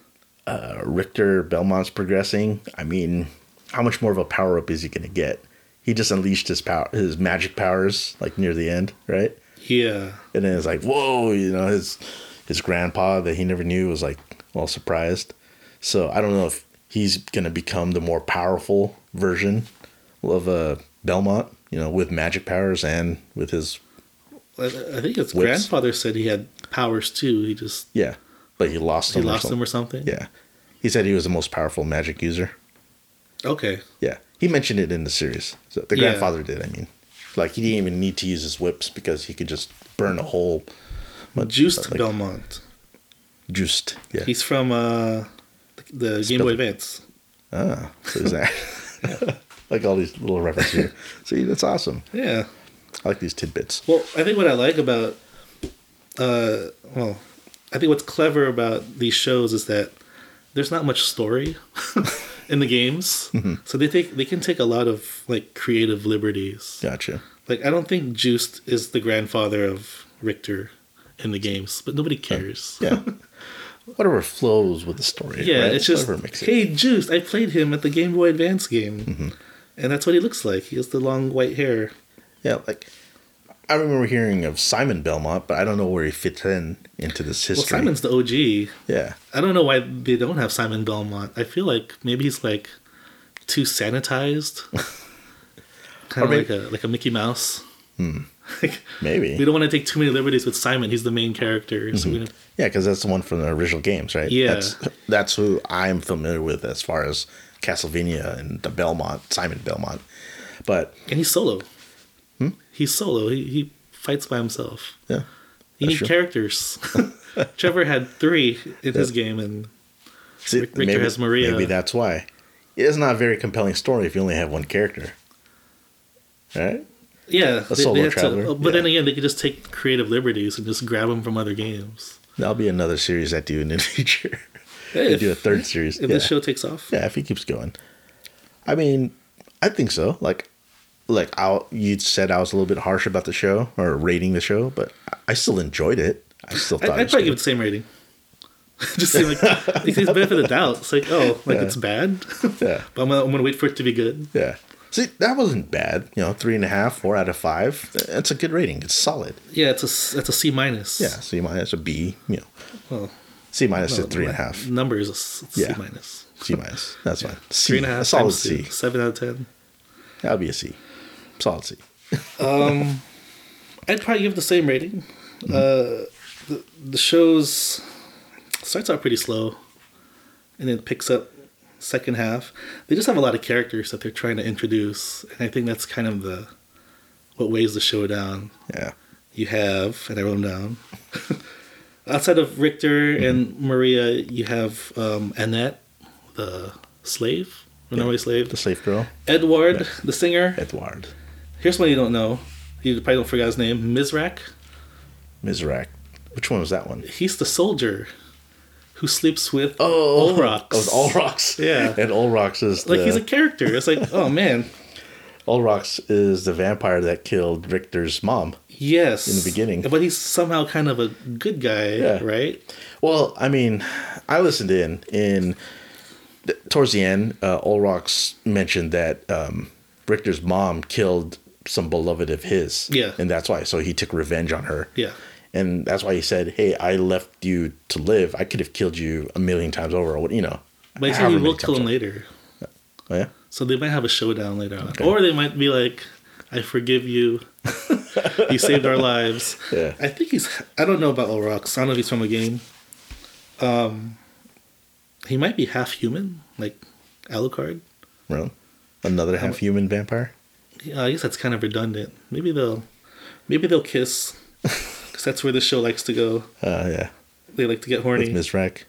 uh, Richter Belmont's progressing, I mean, how much more of a power up is he going to get? He just unleashed his power, his magic powers, like near the end, right? Yeah. And then it's like, whoa, you know, his his grandpa that he never knew was like all surprised. So I don't know if he's gonna become the more powerful version of uh, Belmont, you know, with magic powers and with his I, I think his Whips. grandfather said he had powers too. He just yeah, but he lost him. he or lost something. them or something. Yeah, he said he was the most powerful magic user. Okay. Yeah, he mentioned it in the series. So the Yeah. grandfather did. I mean, like he didn't even need to use his whips because he could just burn a hole. Juste like, Belmont. Juste. Yeah. He's from uh the Game Spilled Boy. Advance. Ah, so is that like all these little references here? See, that's awesome. Yeah. I like these tidbits. Well, I think what I like about, uh, well, I think what's clever about these shows is that there's not much story in the games, Mm-hmm. so they take they can take a lot of like creative liberties. Gotcha. Like I don't think Juste is the grandfather of Richter in the games, but nobody cares. Yeah. Whatever flows with the story. Yeah, right? it's just makes it. hey, Juste. I played him at the Game Boy Advance game, Mm-hmm. and that's what he looks like. He has the long white hair. Yeah, like I remember hearing of Simon Belmont, but I don't know where he fits in into this history. Well. Simon's the OG. yeah. I don't know why they don't have Simon Belmont. I feel like maybe he's like too sanitized, kind of like a like a Mickey Mouse. Hmm. like, Maybe. we don't want to take too many liberties with Simon. He's the main character. So mm-hmm. don't, Yeah, because that's the one from the original games, right? Yeah. That's that's who I'm familiar with as far as Castlevania and the Belmont, Simon Belmont. But and he's solo. He's solo. He he fights by himself. yeah, You need true. characters. Trevor had three in his game, and See, Richter has Maria. Maybe that's why. It's not a very compelling story if you only have one character. Right? yeah, they- solo they had to- traveler, uh, but then again, they could just take creative liberties and just grab them from other games. That'll be another series I do in the future. If- do a third series. If yeah. this show takes off, yeah, if he keeps going. I mean, I think so. Like, like I, you said, I was a little bit harsh about the show or rating the show, but I still enjoyed it. I still thought I'd it was probably give it the same rating. Just seem like it benefit of the doubt. It's like, oh, like Yeah. it's bad, Yeah, but I'm gonna, I'm gonna wait for it to be good. yeah. See, that wasn't bad. You know, three and a half, four out of five. That's a good rating. It's solid. Yeah, it's a it's a C minus. Yeah, C minus, a B. You know, well, C minus no, to three and a half. Number is a Yeah. C minus. C minus. That's fine. C, Three and a half. A solid C. two, Seven out of ten. That'll be a C. C. Um, I'd probably give the same rating. Uh, the the show's starts out pretty slow, and then picks up second half. They just have a lot of characters that they're trying to introduce, and I think that's kind of the what weighs the show down. Yeah. You have, and I wrote them down. Outside of Richter and Maria, you have um, Annette, the slave, runaway slave. The slave girl, Edward, the singer. Edward. Here's one you don't know. You probably don't forget his name. Mizrak. Mizrak. Which one was that one? He's the soldier who sleeps with Oh, Olrox. Oh, Olrox. Yeah. And Olrox is the, Like he's a character. It's like, oh man, Olrox is the vampire that killed Richter's mom. yes. In the beginning. but he's somehow kind of a good guy, Yeah. right? Well, I mean, I listened in in towards the end. Uh, Olrox mentioned that um, Richter's mom killed some beloved of his. Yeah. and that's why. So he took revenge on her. Yeah. and that's why he said, "Hey, I left you to live. I could have killed you a million times over. Or you know." But he said he will kill him over. later. Oh, yeah. So they might have a showdown later on, Okay. or they might be like, I forgive you. you saved our lives. Yeah. I think he's. I don't know about Olrox. I don't know if he's from a game. Um, he might be half human, like Alucard. Well, another half human vampire. Yeah, I guess that's kind of redundant. Maybe they'll, maybe they'll kiss, because that's where the show likes to go. Uh, yeah. They like to get With horny. Mizrak.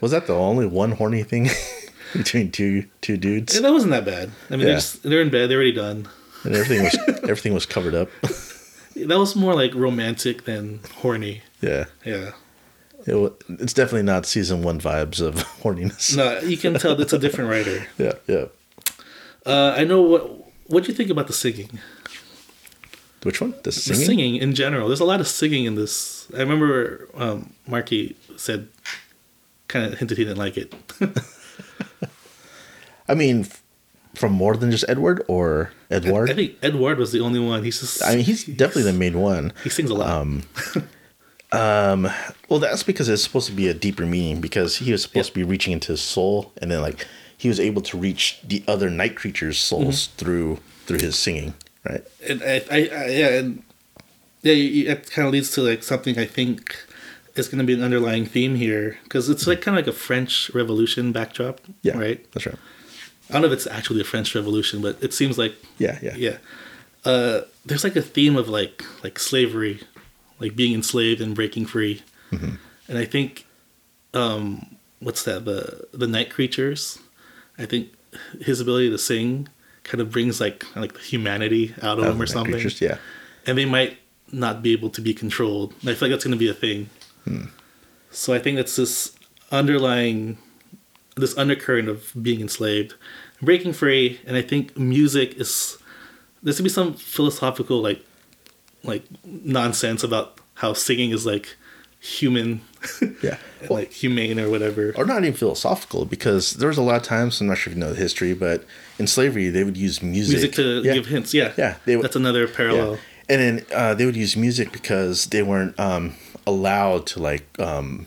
Was that the only one horny thing between two two dudes? And that wasn't that bad. I mean, Yeah. they're just they're in bed. They're already done. And everything was everything was covered up. That was more like romantic than horny. Yeah. Yeah. It, it's definitely not season one vibes of horniness. No, you can tell it's a different writer. Yeah, yeah. Uh, I know what. What do you think about the singing? Which one? The The singing? singing in general. There's a lot of singing in this. I remember um, Marky said, kind of hinted he didn't like it. I mean, f- from more than just Edward or Edward. I think Edward was the only one. He's just. I mean, he's definitely the main one. He sings a lot. Um, um, well, that's because it's supposed to be a deeper meaning because he was supposed to be reaching into his soul, and then like he was able to reach the other night creatures' souls Mm-hmm. through through his singing, right? and I, I, I yeah, and yeah, it kind of leads to like something I think is going to be an underlying theme here because it's like kind of like a French Revolution backdrop, Yeah, right? That's right. I don't know if it's actually a French Revolution, but it seems like Yeah, yeah, yeah. Uh, there's like a theme of like like slavery, like being enslaved and breaking free, Mm-hmm. and I think, um, what's that the the night creatures? I think his ability to sing kind of brings like like humanity out of of him or something, creatures, yeah. and they might not be able to be controlled. I feel like that's going to be a thing. Hmm. So I think that's this underlying, this undercurrent of being enslaved, breaking free, and I think music is. There's gonna be some philosophical like, like nonsense about how singing is like human, Yeah. Well, like humane or whatever. or not even philosophical because there was a lot of times I'm not sure if you know the history, but in slavery they would use music, Music to yeah. give hints. Yeah, Yeah, would- that's another parallel. Yeah. And then uh, they would use music because they weren't um, allowed to like um,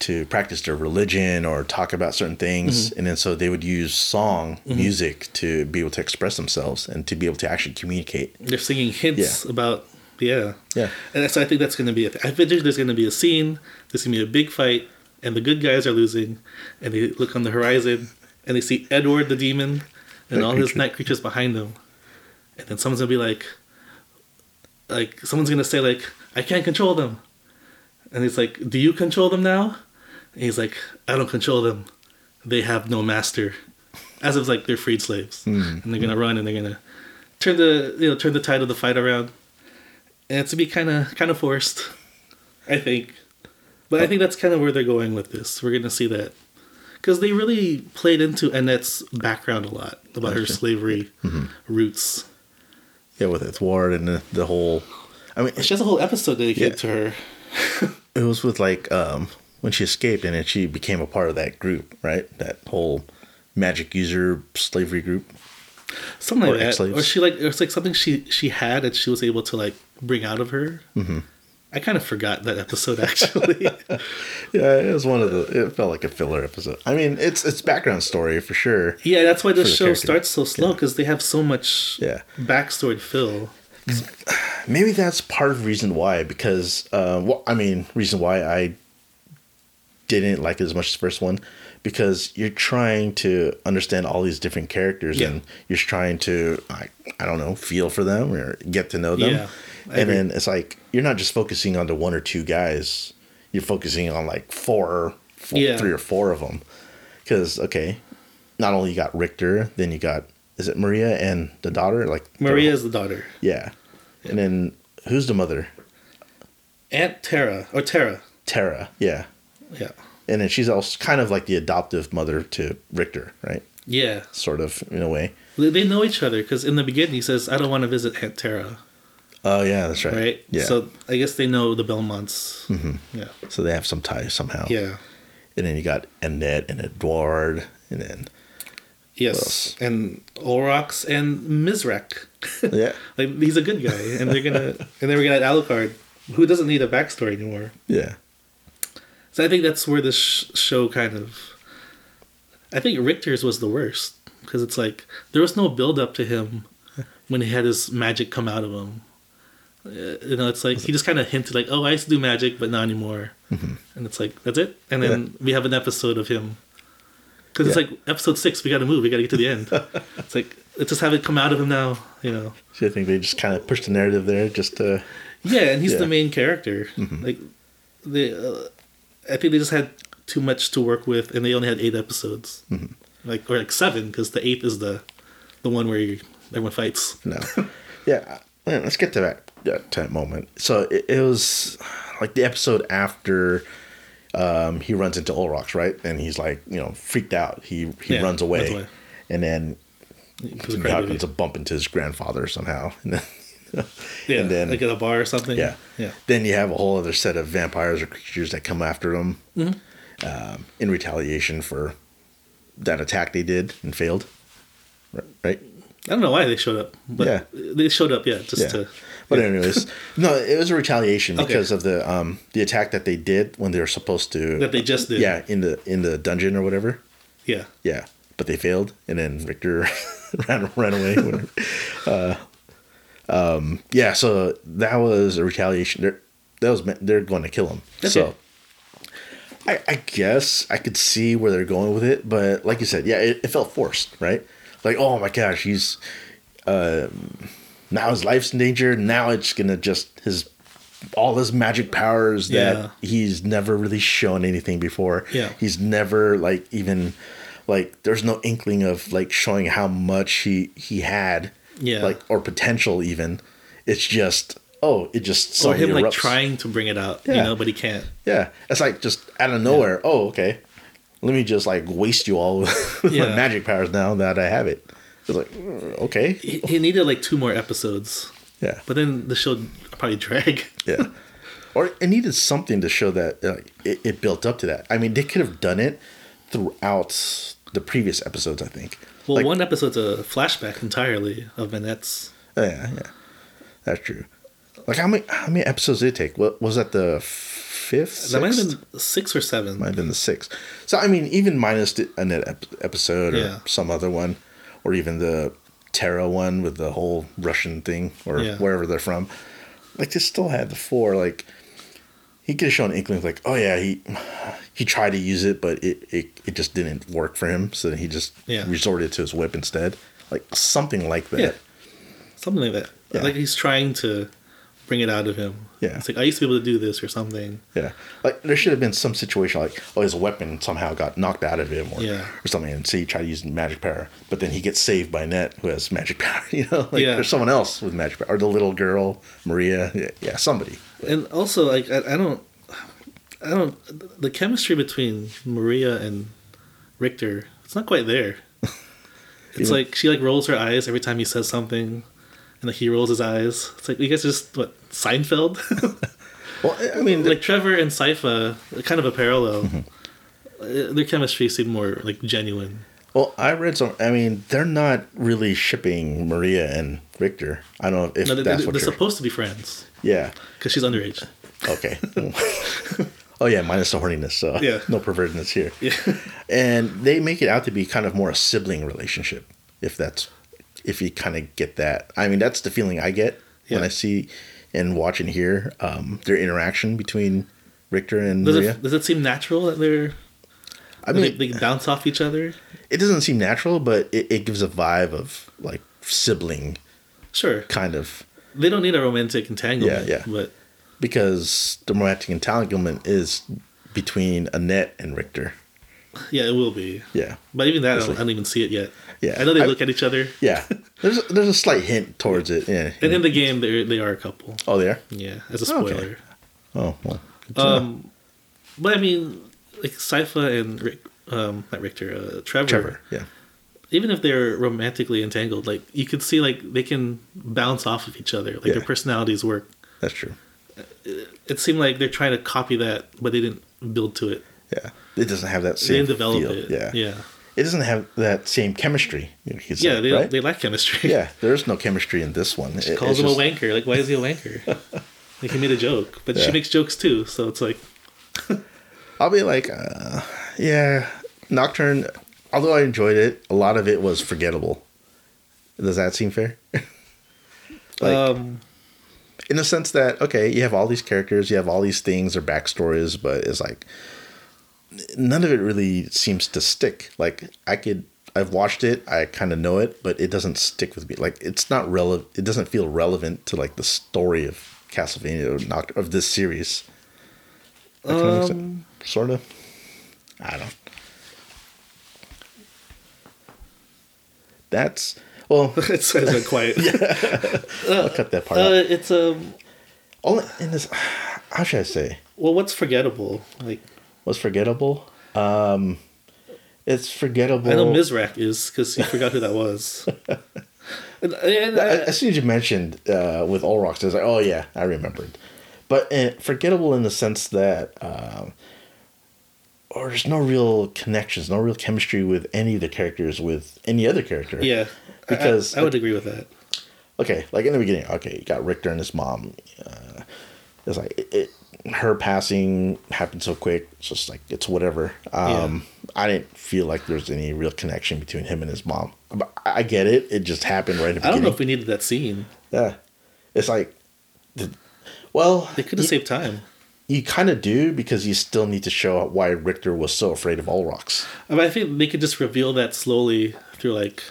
to practice their religion or talk about certain things, Mm-hmm. and then so they would use song music to be able to express themselves and to be able to actually communicate. They're singing hints Yeah. about yeah. Yeah. And so I think that's going to be. A th- I figure there's going to be a scene. There's going to be a big fight, and the good guys are losing, and they look on the horizon, and they see Edward the demon, and Night all his night creatures behind them, and then someone's gonna be like, like someone's gonna say like, I can't control them, and he's like, Do you control them now? And he's like, I don't control them. They have no master. As if like they're freed slaves, hmm. and they're gonna run and they're gonna turn the you know turn the tide of the fight around. And it's to be kind of kind of forced, I think. But I think that's kind of where they're going with this. We're gonna see that because they really played into Annette's background a lot about her slavery roots. Yeah, with Edward and the, the whole. I mean, She has a whole episode dedicated Yeah. to her. it was with like um, when she escaped and then she became a part of that group, right? That whole magic user slavery group. Something like Or that, ex-slaves. or she like it was like something she she had and she was able to like bring out of her. Mm-hmm. I kind of forgot that episode actually. Yeah, it was one of the. It felt like a filler episode. I mean, it's it's background story for sure. yeah, that's why the show character. starts so slow because they have so much Yeah. backstory to fill. Maybe that's part of the reason why. Because, uh, well, I mean, reason why I didn't like it as much as the first one, because you're trying to understand all these different characters Yeah. and you're trying to, I, I don't know, feel for them or get to know them. Yeah, and then it's like you're not just focusing on the one or two guys. You're focusing on like four, four Yeah. three or four of them. Because okay, not only you got Richter, then you got is it Maria and the daughter? Like Maria is the daughter. yeah. And then who's the mother? Aunt Tara or Tara. Tara. Yeah. Yeah. And then she's also kind of like the adoptive mother to Richter, right? Yeah. Sort of in a way. They know each other because in the beginning he says, "I don't want to visit Aunt Tara," Oh yeah, that's right. right? Yeah. So, I guess they know the Belmonts. Mm-hmm. Yeah. So they have some ties somehow. Yeah. And then you got Annette and Edward, and then Yes. And Olrox and Mizrak. yeah, like he's a good guy, and they're gonna and then we're gonna add Alucard, who doesn't need a backstory anymore. yeah, So I think that's where this sh- show kind of. I think Richter's was the worst because it's like there was no build up to him when he had his magic come out of him. Uh, you know, it's like he just kind of hinted like, "Oh, I used to do magic, but not anymore." And it's like that's it. And then Mm-hmm. Yeah. we have an episode of him because it's Yeah. like episode six. We got to move. We got to get to the end. it's like let's just have it come out of him now. You know. So I think they just kind of pushed the narrative there just to. Yeah, and he's Yeah. Mm-hmm. the main character. Like, they, uh, I think they just had too much to work with, and they only had eight episodes, Mm-hmm. like or like seven, because the eighth is the the one where you, everyone fights. No. yeah. Let's get to that, that, that moment. So it, it was like the episode after um, he runs into Olrox, right? And he's like, you know, freaked out. He he Yeah, runs away. And then It he crybaby. happens to bump into his grandfather somehow. And then, yeah, and then- like at a bar or something. yeah. yeah, Then you have a whole other set of vampires or creatures that come after them Mm-hmm. um, in retaliation for that attack they did and failed. Right? right? I don't know why they showed up, but Yeah. they showed up. Yeah, just Yeah. to. But anyways, no, it was a retaliation Okay. because of the um the attack that they did when they were supposed to That they just did. yeah in the in the dungeon or whatever. Yeah, Yeah, but they failed, and then Richter ran ran away. uh, um, yeah, so that was a retaliation. They're, that was they're going to kill him. So I, I guess I could see where they're going with it, but like you said, yeah, it, it felt forced, right? Like, oh my gosh, he's um, now his life's in danger. Now it's gonna just his all his magic powers that Yeah. he's never really shown anything before. Yeah. he's never like even like there's no inkling of like showing how much he he had. Yeah. like or potential even. It's just oh, it just or him like trying to bring it out, you Yeah. know, but he can't. Yeah, it's like just out of nowhere. Oh, okay. Let me just like waste you all with my magic powers now that I have it. It's like mm, okay, He, he needed like two more episodes, yeah, but then the show probably drag. yeah. Or it needed something to show that uh, it, it built up to that. I mean, they could have done it throughout the previous episodes. I think. Well, Like, one episode's a flashback entirely of Manette's. Oh, yeah, yeah, that's true. Like how many how many episodes did it take? What was that the fifth? That might have been six or seven. might have been the sixth. So I mean, even minus the Annette ep- episode or Yeah. some other one, or even the Terra one with the whole Russian thing or Yeah. wherever they're from, like they still had the four. Like he could have shown inklings, like oh yeah, he he tried to use it, but it it, it just didn't work for him, so he just Yeah. resorted to his whip instead, like something like that. Yeah. Something like that. Yeah. Like he's trying to bring it out of him. Yeah. It's like I used to be able to do this or something. Yeah, like there should have been some situation like, oh, his weapon somehow got knocked out of him, or Yeah. or something, and say he tried to use magic power, but then he gets saved by Net, who has magic power. You know, like Yeah. there's someone else with magic power, or the little girl Maria. Yeah, yeah somebody. And also like I, I don't I don't the chemistry between Maria and Richter, it's not quite there. It's Yeah. like she like rolls her eyes every time he says something and like he rolls his eyes. It's like you guys just what Seinfeld? Well, I- mean, like Trevor and Sypha, kind of a parallel. Mm-hmm. Their chemistry seemed more like genuine. well, I read some. I mean, they're not really shipping Maria and Richter. I don't know if No, they, that's they, what they're you're. supposed to be friends yeah. because she's underage. Okay. oh yeah, minus the horniness. So Yeah. no pervertedness here. Yeah. and they make it out to be kind of more a sibling relationship if that's if you kind of get that i mean that's the feeling i get when i see and watch and hear um, their interaction between richter and Does maria it does it seem natural that they're i mean they bounce off each other? it doesn't seem natural but it, it gives a vibe of like sibling Sure, kind of they don't need a romantic entanglement. Yeah, yeah. But because the romantic entanglement is between annette and richter yeah, it will be. yeah But even that, I don't, like- I don't even see it yet. Yeah. I know they I- look at each other, yeah there's a, there's a slight hint towards it yeah and in the game, they they are a couple. oh they are Yeah, as a Okay. spoiler. oh well good to know. Um, but I mean, like Sypha and Rick, um, not Richter, uh, Trevor, trevor yeah Even if they're romantically entangled, like you could see, like they can bounce off of each other. Like Yeah. their personalities work. that's true It seemed like they're trying to copy that, but they didn't build to it. Yeah, it doesn't have that They same didn't develop feel. it. Yeah, yeah, it doesn't have that same chemistry. Say, yeah. They right? they lack chemistry. yeah, there's no chemistry in this one. She It- calls him just- a wanker. Like, why is he a wanker? like he made a joke, but Yeah. she makes jokes too. So it's like, I'll be like, uh, yeah, Nocturne. Although I enjoyed it, a lot of it was forgettable. Does that seem fair? Like, um, in the sense that okay, you have all these characters, you have all these things or backstories, but it's like none of it really seems to stick. Like I could, I've watched it, I kind of know it, but it doesn't stick with me. Like it's not relevant. It doesn't feel relevant to like the story of Castlevania or Noct- of this series. Um, sort of. I don't. That's well. it's, it's been quiet. I'll cut that part out. Uh, it's um. Only in this, how should I say? Well, what's forgettable? Like What's forgettable? Um, it's forgettable. I know Mizrak is because he forgot who that was. and, and, I- as soon as you mentioned uh, with Olrox, I was like, oh yeah, I remembered. But uh, forgettable in the sense that, um, or there's no real connections, no real chemistry with any of the characters with any other character. yeah, because I, I would agree with that. okay, like in the beginning, okay, you got Richter and his mom. Uh, it's like it, it, her passing happened so quick. It's just like it's whatever. Um, I didn't feel like there's any real connection between him and his mom. But I get it. It just happened right at the I don't beginning. know if we needed that scene. yeah, it's like, the- well, They could have saved time. you kind of do because you still need to show why Richter was so afraid of rocks. I, mean, I think they could just reveal that slowly through like,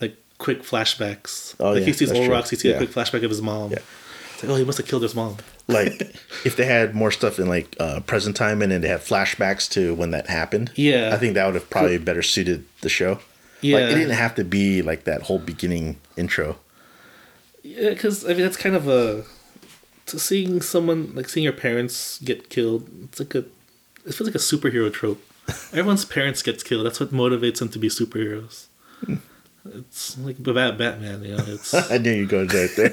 like quick flashbacks. Oh, like yeah, he sees rocks, he sees Yeah. a quick flashback of his mom. Yeah. It's like, oh, he must have killed his mom. Like if they had more stuff in like uh, present time and then they had flashbacks to when that happened. Yeah. I think that would have probably better suited the show. Yeah. Like it didn't have to be like that whole beginning intro. Yeah, because I mean that's kind of a to seeing someone like seeing your parents get killed. It's like a it feels like a superhero trope. Everyone's parents gets killed. That's what motivates them to be superheroes. It's like about Batman, you know. It's I knew you'd go right there.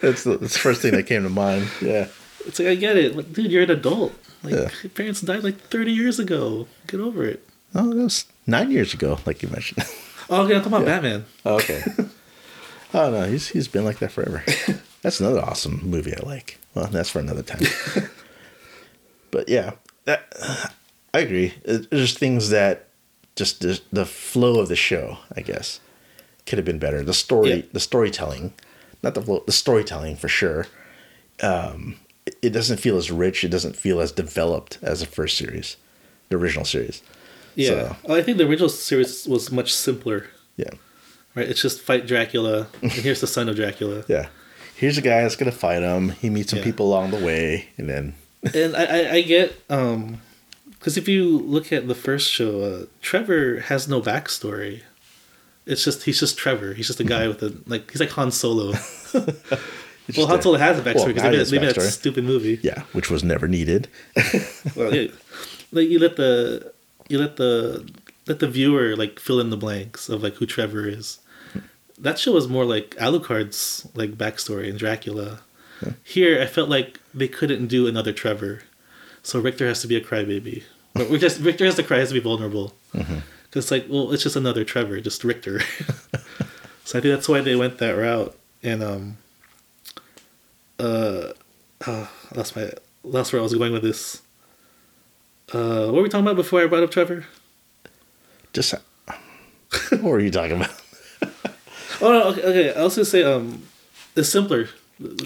that's, the, that's the first thing that came to mind. Yeah. it's like I get it. Like, dude, you're an adult. Like Yeah. your parents died like thirty years ago. Get over it. Oh, that was nine years ago, like you mentioned. Oh, okay, I'm talking about Batman. Oh, okay. oh no, he's he's been like that forever. That's another awesome movie I like. Well, that's for another time. but yeah, that I agree. There's things that just the, the flow of the show, I guess, could have been better. The story, Yeah. the storytelling, not the flow, the storytelling for sure. Um, it, it doesn't feel as rich. It doesn't feel as developed as the first series, the original series. Yeah, So- I think the original series was much simpler. Yeah. Right, it's just fight Dracula, and here's the son of Dracula. Yeah. Here's a guy that's gonna fight him. He meets some Yeah. people along the way, and then and I, I, I get um because if you look at the first show uh, trevor has no backstory it's just he's just trevor. He's just a guy with a like he's like han solo. Well han solo has a backstory well, because they, made- they made that stupid movie. Yeah, which was never needed. well, yeah. like you let the you let the let the viewer like fill in the blanks of like who trevor is. That show was more like alucard's like backstory and dracula. Here i felt like they couldn't do another trevor. So richter has to be a crybaby. Or Richter just richter has to cry has to be vulnerable. Because it's like well it's just another trevor just richter so i think that's why they went that route and um uh, uh I lost my lost where i was going with this uh, what were we talking about before I brought up Trevor? Just what were you talking about? Oh no, okay, okay. I was gonna say um, it's simpler.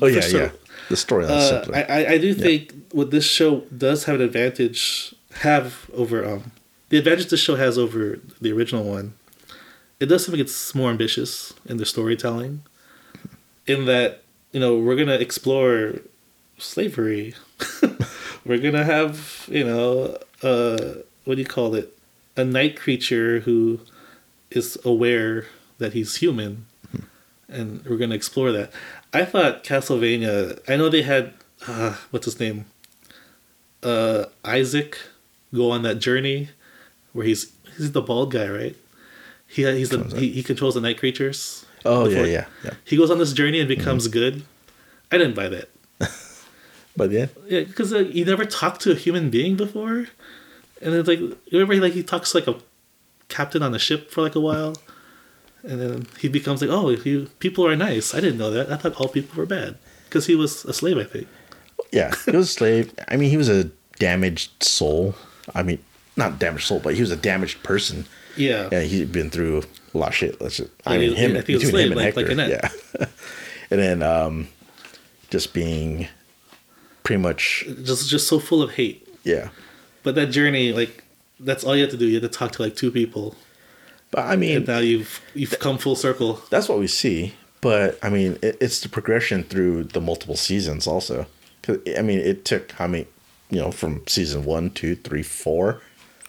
Oh yeah, sure. yeah. The storyline's Uh, simpler. I, I I do think what this show does have an advantage have over um the advantage this show has over the original one. It does something it's more ambitious in the storytelling, in that you know we're gonna explore slavery. we're gonna have you know uh what do you call it a night creature who is aware that he's human and we're gonna explore that i thought castlevania i know they had uh, what's his name uh isaac go on that journey where he's he's the bald guy right he he's the he, he controls the night creatures oh yeah, yeah, yeah. he goes on this journey and becomes good i didn't buy that But yeah, yeah, because uh, you never talked to a human being before, and it's like remember like he talks like a captain on a ship for like a while, and then he becomes like, oh, you people are nice. I didn't know that. I thought all people were bad because he was a slave. I think. yeah. He was a slave. I mean, he was a damaged soul. I mean, not damaged soul, but he was a damaged person. Yeah. Yeah, he'd been through a lot of shit. Let's just, I mean, him I think he was between him and like- like Hector. Annette. yeah. and then um, just being pretty much Just just so full of hate. yeah. But that journey, like, that's all you have to do. You have to talk to like two people, But I mean, and now you've you've come full circle. that's what we see. But I mean, it, it's the progression through the multiple seasons also. I mean, it took how many, you know, from season one, two, three, four.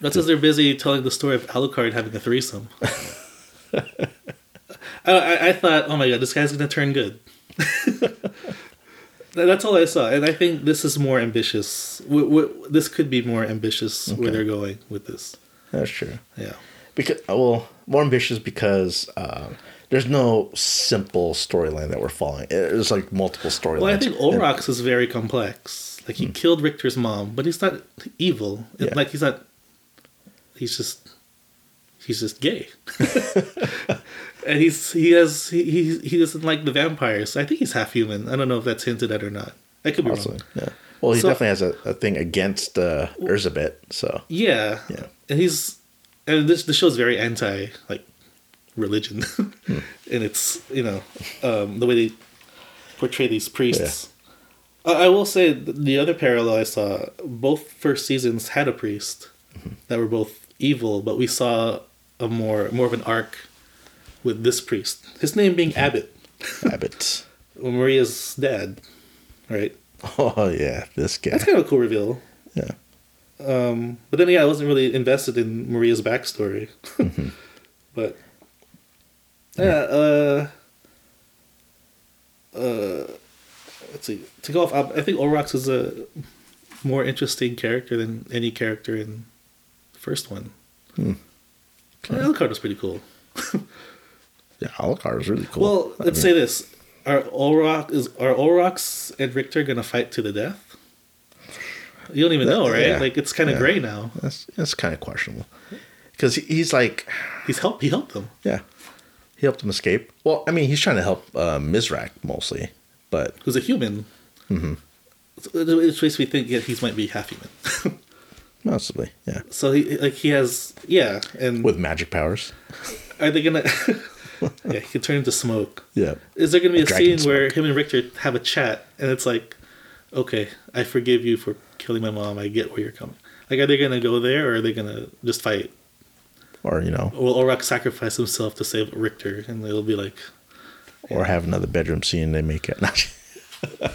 That's because they're busy telling the story of Alucard having a threesome. I, I, I thought, oh my god, this guy's gonna turn good. That's all I saw, and I think this is more ambitious. W- w- this could be more ambitious where they're going with this. That's true. Yeah, Because well, more ambitious because uh, there's no simple storyline that we're following. There's like multiple storylines. well, I think And- Olrox is very complex. Like he killed Richter's mom, but he's not evil. Yeah. Like he's not. He's just. He's just gay. and he's he has he, he he doesn't like the vampires. I think he's half human. I don't know if that's hinted at or not. I could be Also, wrong. yeah. Well, he So- definitely has a, a thing against uh, Erzsebet. So Yeah. Yeah. And he's and this the show's very anti like religion. Hmm. and it's you know, um, the way they portray these priests. I I will say the other parallel I saw, both first seasons had a priest Mm-hmm. that were both evil, but we saw a more more of an arc with this priest. His name being Abbott, Abbott. Maria's dad, right? Oh yeah, this guy. That's kind of a cool reveal. Yeah. Um, but then, yeah, I wasn't really invested in Maria's backstory. but yeah, uh, uh, let's see. To go off, I think Olrox is a more interesting character than any character in first one. Hmm. Okay. Alucard was pretty cool. Yeah, Alucard is really cool. Well, let's mean, say this: Are Olrox is are Olrox and Richter gonna fight to the death? You don't even know, right? Yeah. Like it's kind of Yeah. gray now. that's that's kind of questionable because he's like, He's helped. He helped them. yeah, he helped him escape. Well, I mean, he's trying to help uh, Mizrak mostly, but who's a human. Mm-hmm. So Which makes me think yeah, he might be half human. mostly, yeah, so he like he has yeah, and with magic powers. are they gonna? yeah, he can turn into smoke. Yeah, Is there gonna be a, dragon scene where him and Richter have a chat, and it's like, okay, I forgive you for killing my mom. I get where you're coming. Like, are they gonna go there, or are they gonna just fight? or you know, Will Olrox sacrifice himself to save Richter, and they'll be like, or have another bedroom scene. They make it.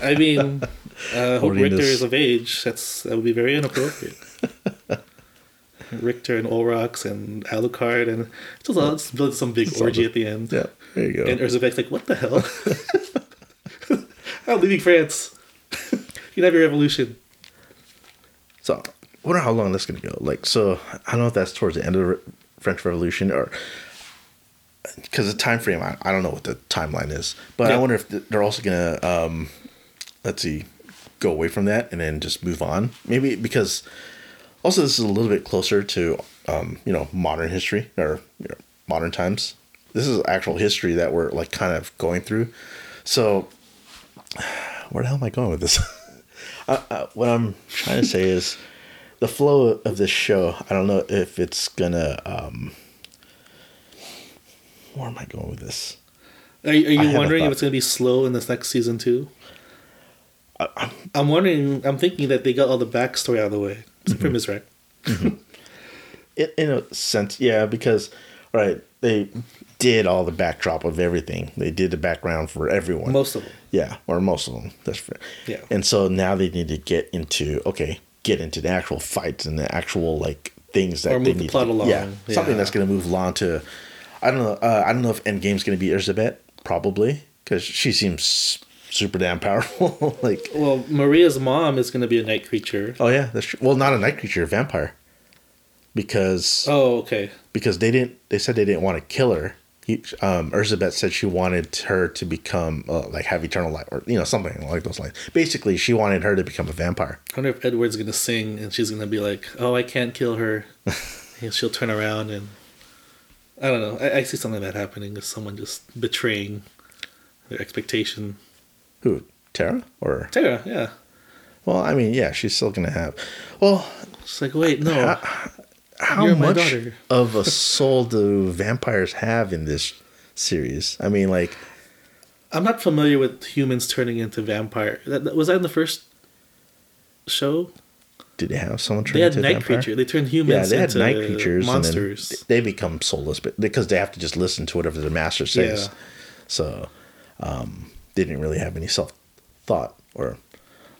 I mean, uh, hope Richter is of age. That's that would be very inappropriate. Richter and Olrox and Alucard and just let's build some big Just orgy at the end. yeah, there you go. And Erzsebet's like, "What the hell? I'm leaving France. you can have your revolution." So, I wonder how long that's going to go. Like, so I don't know if that's towards the end of the Re- French Revolution or because the time frame. I, I don't know what the timeline is, but I wonder if they're also going to, um, let's see, go away from that and then just move on. Maybe because also this is a little bit closer to, um, you know, modern history or you know, modern times. This is actual history that we're like kind of going through. So, where the hell am I going with this? uh, uh, what I'm trying to say is the flow of this show. I don't know if it's gonna. Um, where am I going with this? Are, you- are you wondering if it's going to be slow in this next season too? I, I'm, I'm wondering. I'm thinking that they got all the backstory out of the way, Mm-hmm. for Mizrak. in, in a sense, yeah, because right, they did all the backdrop of everything. They did the background for everyone. Most of them. Yeah, or most of them. That's fair. Yeah. And so now they need to get into okay, get into the actual fights and the actual like things that Or they move the need plot to, along. Yeah, something that's going to move along to. I don't know. Uh, I don't know if Endgame's going to be Erzsebet. Probably because she seems super damn powerful. like, Well, Maria's mom is going to be a night creature. oh yeah, that's true. Well, not a night creature, a vampire. Because Oh, okay. because they didn't they said they didn't want to kill her he, um Erzsebet said she wanted her to become uh, like have eternal life or you know something like those lines basically she wanted her to become a vampire I wonder if Edward's going to sing and she's going to be like, "Oh, I can't kill her," she'll turn around and I don't know. I, I see something like that happening. Is someone just betraying their expectation? Who Tara or Tara, yeah. well I mean yeah she's still gonna have well It's like, wait, no. how, how much of a soul do vampires have in this series I mean like I'm not familiar with humans turning into vampire. That, that- was that in the first show? Did they have someone turn They had into a night vampire? creature. They turned humans. Yeah, they had night creatures, monsters. they become soulless, but because they have to just listen to whatever the master says. Yeah. So um, they didn't really have any self thought or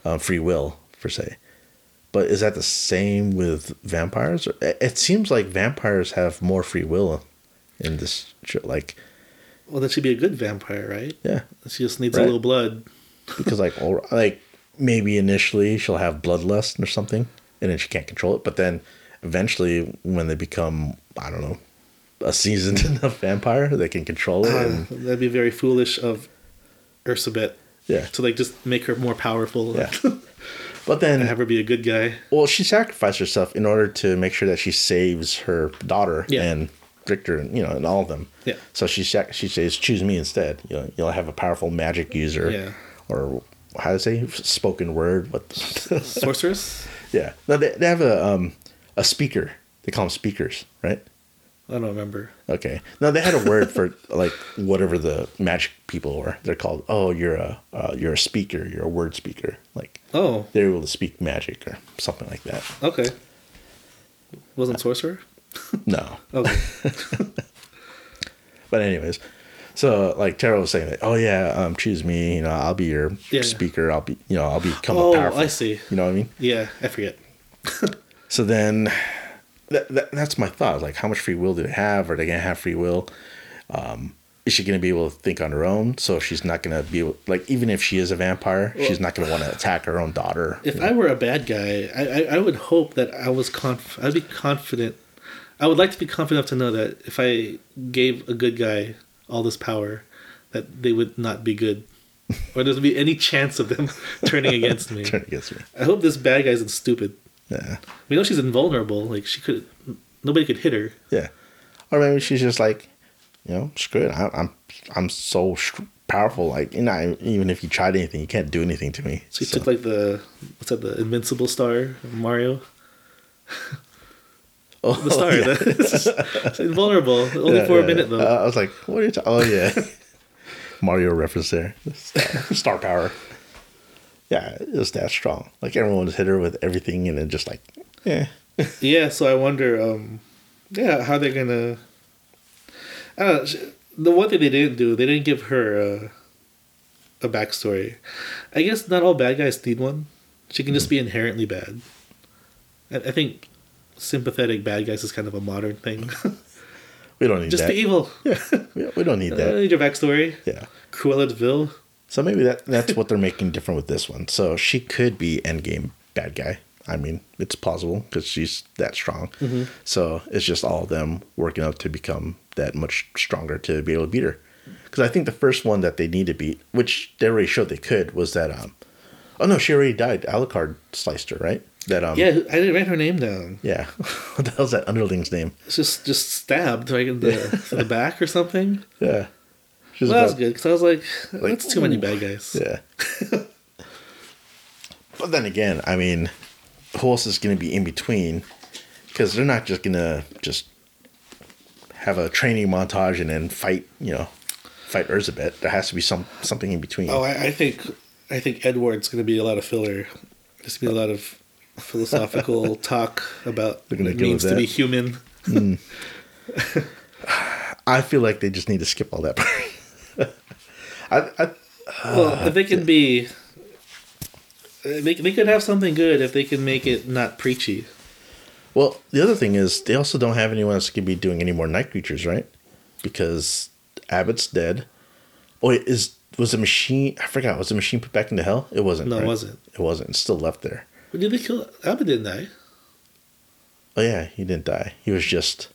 uh, free will per se. But is that the same with vampires? Or- It it seems like vampires have more free will in this show. Like, well, that should be a good vampire, right? yeah, She just needs Right. a little blood. because like, or, like maybe initially she'll have bloodlust or something, and then she can't control it. But then eventually, when they become, I don't know, a seasoned enough vampire, they can control it. Uh, And, that'd be very foolish of Erzsebet yeah, to like just make her more powerful yeah. But then and have her be a good guy. Well, she sacrificed herself in order to make sure that she saves her daughter Yeah. and Richter, and you know, and all of them. Yeah. So she sac- she says, "Choose me instead." You know, you'll have a powerful magic user, Yeah. or how to say spoken word. What? Sorceress? yeah. No, they, they have a um a speaker. They call them speakers, right? I don't remember. Okay. No, they had a word for like whatever the magic people were. They're called. Oh, you're a uh, you're a speaker. You're a word speaker. Like Oh, they're able to speak magic or something like that. okay. Wasn't sorcerer? No. Okay. But anyways, so like Tara was saying, like, oh yeah, um, choose me. You know, I'll be your Yeah. speaker. I'll be, you know, I'll become Oh, a powerful. I see. You know what I mean? Yeah, I forget. So then, that, that that's my thought. Like, how much free will do they have? Are they gonna have free will? Um, is she gonna be able to think on her own? So she's not gonna be able, like, even if she is a vampire, she's not gonna want to attack her own daughter. If I were a bad guy, I, I, I would hope that I was conf- I'd be confident. I would like to be confident enough to know that if I gave a good guy all this power, that they would not be good, or there'd be any chance of them turning against me. Turn against me. I hope this bad guy isn't stupid. Yeah, We know she's invulnerable. Like she could, nobody could hit her. yeah. Or maybe she's just like, you know, screw it. I, I'm I'm so powerful. Like, you know, even if you tried anything, you can't do anything to me. She So- took like the what's that? The invincible star, of Mario. oh, The star. yeah. the- it's invulnerable. Only Yeah, for a minute yeah. though. Uh, I was like, what are you talking? Oh yeah, Mario reference there. Star, star power. Yeah, it was that strong. Like everyone was hit her with everything, and then just like, yeah, Yeah, so I wonder, um, yeah, how they're gonna. I don't know. The one thing they didn't do, they didn't give her a, a backstory. I guess not all bad guys need one. She can just mm-hmm. be inherently bad. I, I think sympathetic bad guys is kind of a modern thing. we don't need just that. be evil. Yeah, we don't need that. I don't need your backstory. Yeah. Cruella de Vil. So maybe that that's what they're making different with this one. So she could be endgame bad guy. I mean, it's plausible because she's that strong. Mm-hmm. So it's just all of them working up to become that much stronger to be able to beat her. Because I think the first one that they need to beat, which they already showed they could, was that um, oh no, she already died. Alucard sliced her, right? That um, Yeah, I didn't write her name down. yeah. what the hell's that underling's name? It's just just stabbed right in the, the back or something. Yeah, Well, that was good because I was like, Like, that's too many mm, bad guys. Yeah. but then again, I mean, who else is going to be in between? Because they're not just going to just have a training montage and then fight, you know, fight Erzsebet. There has to be some something in between. Oh, I, I think I think Edward's going to be a lot of filler. There's going to be a lot of philosophical talk about what it means to be human. Mm. I feel like they just need to skip all that part. I, I, well, uh, if they can be, they they could have something good if they can make it not preachy. well, the other thing is they also don't have anyone else who can be doing any more night creatures, right? Because Abbott's dead. Oh, wait, is was the machine? I forgot. Was the machine put back into hell? It wasn't. No, it wasn't. It wasn't. It's still left there. But did they kill Abbott? Didn't die. Oh yeah, he didn't die. He was just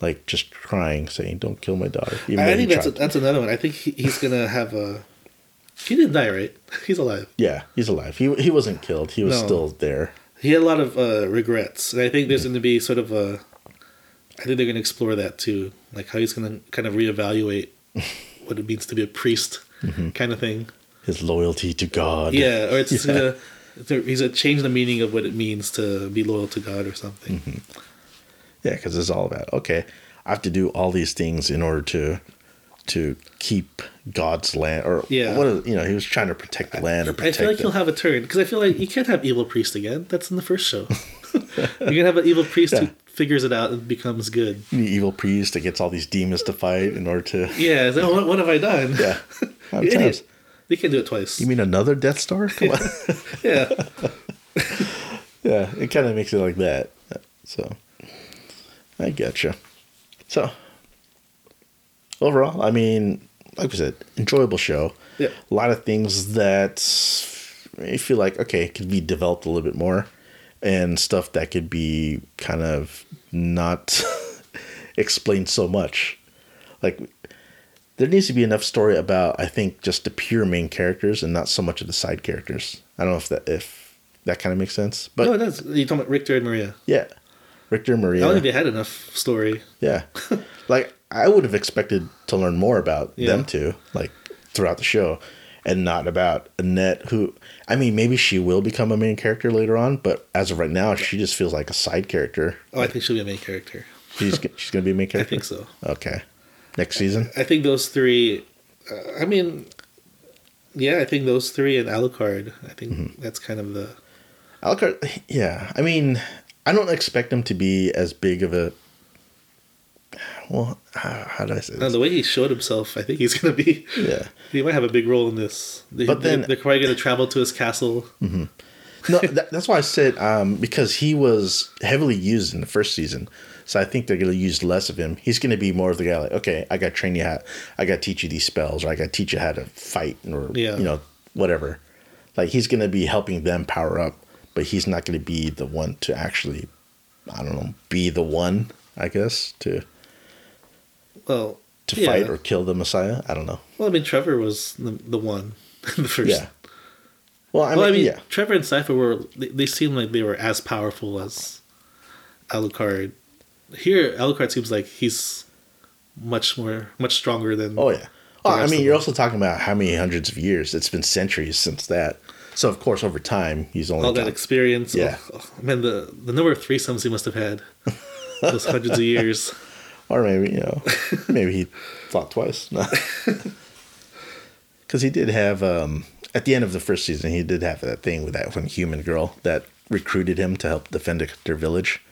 like just crying, saying, "Don't kill my daughter." I think that's a, that's another one. I think he, he's gonna have a. He didn't die, right? He's alive. yeah, he's alive. He he wasn't killed. He was No. still there. He had a lot of uh, regrets, and I think there's going to be sort of a. I think they're going to explore that too, like how he's going to kind of reevaluate what it means to be a priest, kind of thing. His loyalty to God. Yeah, or it's Yeah. gonna. He's gonna change the meaning of what it means to be loyal to God or something. Yeah, because it's all about okay. I have to do all these things in order to to keep God's land, or Yeah. what is, you know, he was trying to protect the land or protect. I feel like the- he'll have a turn because I feel like you can't have evil priest again. That's in the first show. You're gonna have an evil priest Yeah. who figures it out and becomes good. the evil priest that gets all these demons to fight in order to. Yeah, like, what, what have I done? Yeah. You idiot. times? They can do it twice. You mean another Death Star? Come on. yeah. yeah, it kind of makes it like that. So, I getcha. So, overall, I mean, like we said, enjoyable show. Yeah. A lot of things that I feel like, okay, could be developed a little bit more, and stuff that could be kind of not explained so much. Like, there needs to be enough story about, I think, just the pure main characters and not so much of the side characters. I don't know if that if that kind of makes sense, but no, it does. You're talking about Richter and Maria. yeah. Richter Maria. I don't they had enough story. Yeah. like I would have expected to learn more about Yeah. them two, like throughout the show, and not about Annette who I mean, maybe she will become a main character later on, but as of right now, she just feels like a side character. Oh, I think she'll be a main character. She's she's gonna be a main character. I think so. Okay. Next season. I think those three. Uh, I mean, yeah, I think those three and Alucard. I think Mm-hmm. that's kind of the. Alucard, yeah. I mean, I don't expect him to be as big of a. Well, how, how do I say this? the way he showed himself, I think he's gonna be. Yeah. He might have a big role in this. They, But then- they're, probably gonna travel to his castle. no, that, that's why I said um, because he was heavily used in the first season, so I think they're going to use less of him. He's going to be more of the guy like, okay, I got to train you how, I got to teach you these spells, or I got to teach you how to fight, or Yeah. you know, whatever. Like he's going to be helping them power up, but he's not going to be the one to actually, I don't know, be the one. I guess to Well, to yeah. fight or kill the Messiah. I don't know. Well, I mean, Trevor was the, the one in the first. Yeah. Well, I well, mean, I mean, yeah. Trevor and Sypha were they, they seemed like they were as powerful as Alucard. Here, Alucard seems like he's much more, much stronger than. Oh yeah. Oh, I mean, you're also talking about how many hundreds of years. It's been centuries since that. So of course, over time, he's only all that experience. Yeah. Oh, oh, man, the the number of threesomes he must have had those hundreds of years. or maybe you know, maybe he thought twice. No. Because he did have um, at the end of the first season, he did have that thing with that one human girl that recruited him to help defend their village.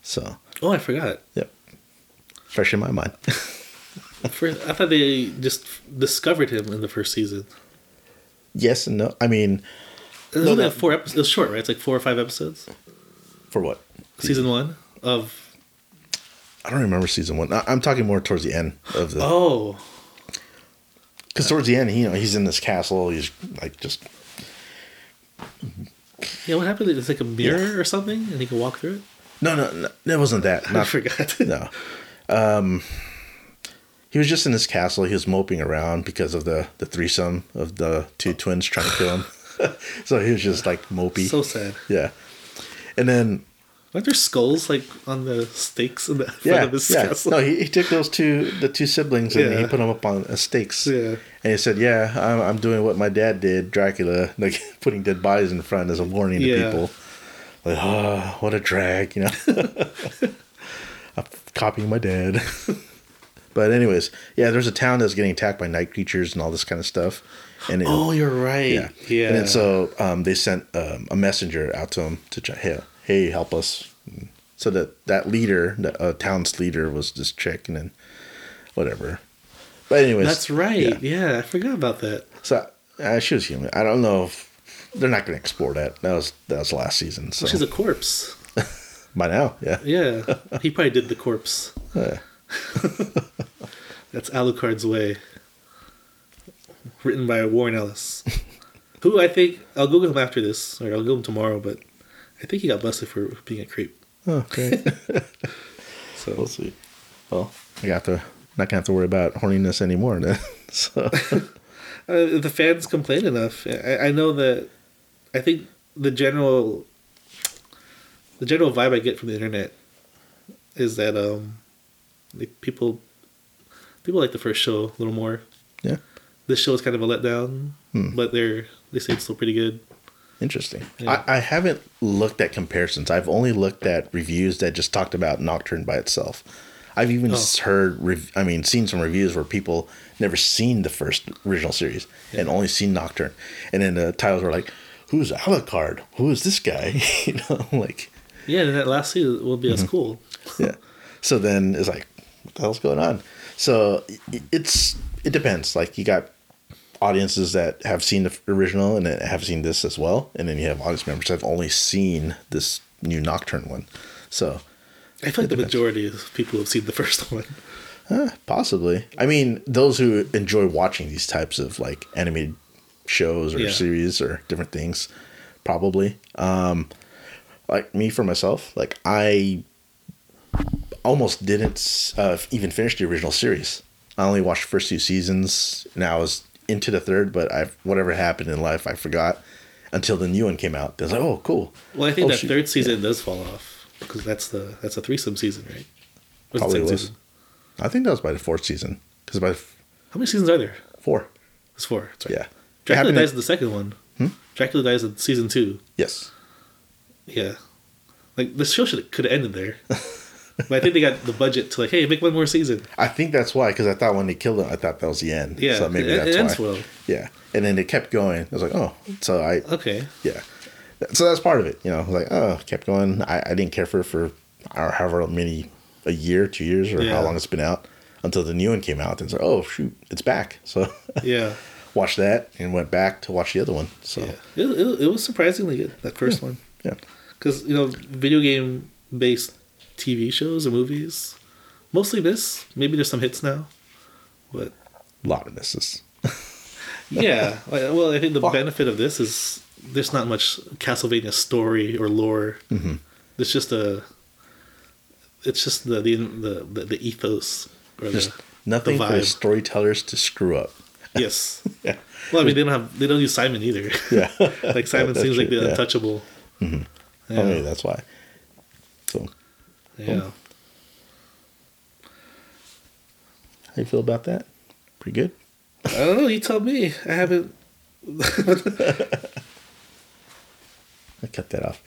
So, Oh, I forgot. yep, fresh in my mind. I thought they just discovered him in the first season. Yes and no. I mean, was No, only like four episodes. It was short, right? It's like four or five episodes. for what? Season one of. I don't remember season one. I- I'm talking more towards the end of the. Oh, Because towards the end, you know, he's in this castle. He's like just yeah. What happened? It's like a mirror or something, and he can walk through it. no, no, no. That wasn't that. I Not forgot. no. Um, he was just in this castle. He was moping around because of the the threesome of the two twins trying to kill him. so he was just like mopey. so sad. yeah. And then Aren't there skulls like on the stakes in the front yeah, of his yeah. castle? No, he, he took those two the two siblings and he put them up on uh, stakes. Yeah. And he said, "Yeah, I'm, I'm doing what my dad did, Dracula, like putting dead bodies in front as a warning to people. Like, oh, what a drag, you know. I'm copying my dad. But anyways, yeah, there's a town that's getting attacked by night creatures and all this kind of stuff. And it, Oh, you're right. yeah, Yeah. And then so um, they sent um, a messenger out to him to try, hey, hey, help us. So that that leader, that uh, town's leader, was this chick, and then whatever. But anyways, That's right. yeah. Yeah. I forgot about that. So uh, she was human. I don't know if they're not going to explore that. That was that was last season. So She's a corpse. by now, yeah. Yeah. he probably did the corpse. Yeah. That's Alucard's Way. Written by Warren Ellis. Who I think I'll Google him after this, or I'll Google him tomorrow, but I think he got busted for being a creep. Oh, great. So we'll see. Well, I got to not gonna have to worry about horniness anymore. Then. so uh, the fans complain enough. I, I know that. I think the general, the general vibe I get from the internet, is that um, like people, people like the first show a little more. yeah, This show is kind of a letdown, Hmm. but they're they say it's still pretty good. interesting. Yeah. I, I haven't looked at comparisons. I've only looked at reviews that just talked about Nocturne by itself. I've even Oh. heard, rev- I mean, seen some reviews where people never seen the first original series and only seen Nocturne, and then the titles were like, "Who's Alucard? Who is this guy?" you know, like Yeah, that last season will be Mm-hmm. as cool. yeah. So then it's like, what the hell's going on? So it's it depends. Like you got audiences that have seen the original and have seen this as well, and then you have audience members that have only seen this new Nocturne one. So I feel like the depends. majority of people have seen the first one. possibly. I mean, those who enjoy watching these types of like animated shows or Yeah. series or different things, probably. Um, like me for myself, like I almost didn't uh, even finish the original series. I only watched the first two seasons, and I was into the third. But I, whatever happened in life, I forgot until the new one came out. I was like, "Oh, cool." Well, I think Oh, that shoot. third season does fall off because that's the that's a threesome season, right? Or is it Probably was. season? I think that was by the fourth season, because by the f- How many seasons are there? four, It's four. That's right. yeah. Dracula dies in the second one. Hmm? Dracula dies in season two. Yes. Yeah, like the show should could have ended there. but I think they got the budget to like, hey, make one more season. I think that's why, because I thought when they killed him, I thought that was the end. Yeah, so maybe it, that's it ends why. well. Yeah, and then it kept going. I was like, oh, so I, Okay. yeah, so that's part of it. You know, like oh, kept going. I, I didn't care for it for or however many a year, two years, or Yeah. how long it's been out until the new one came out. And it's like, oh shoot, it's back. So Yeah. watched that and went back to watch the other one. So Yeah. It, it, it was surprisingly good that first one yeah, because you know video game based TV shows or movies mostly miss. Maybe there's some hits now, but a lot of misses. yeah. Well, I think the Fuck. benefit of this is there's not much Castlevania story or lore. Mm-hmm. It's just a. It's just the the the, the, the ethos or Just the, nothing the for the storytellers to screw up. Yes. Yeah, Well, I mean, they don't have they don't use Simon either. yeah. like Simon seems like the yeah. untouchable. Oh, Yeah. maybe that's why. So, yeah. how you feel about that? Pretty good. I don't know. You tell me. I haven't. I cut that off.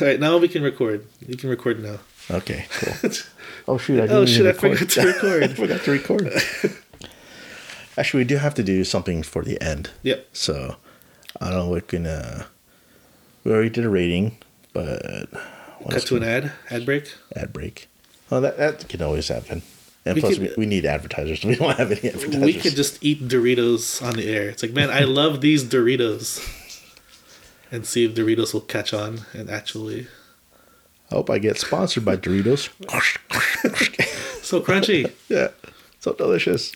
All right, now we can record. You can record now. Okay, cool. Oh shoot! I didn't oh shit! I forgot to record. I forgot to record. Actually, we do have to do something for the end. yep. So I don't know We're gonna. we already did a rating, but what Cut to an ad. Ad break. ad break. Oh, that that can always happen. And We plus, could- we, we need advertisers. We don't have any advertisers. We could just eat Doritos on the air. It's like, man, I love these Doritos. And see if Doritos will catch on and actually I hope I get sponsored by Doritos. so crunchy. yeah, so delicious.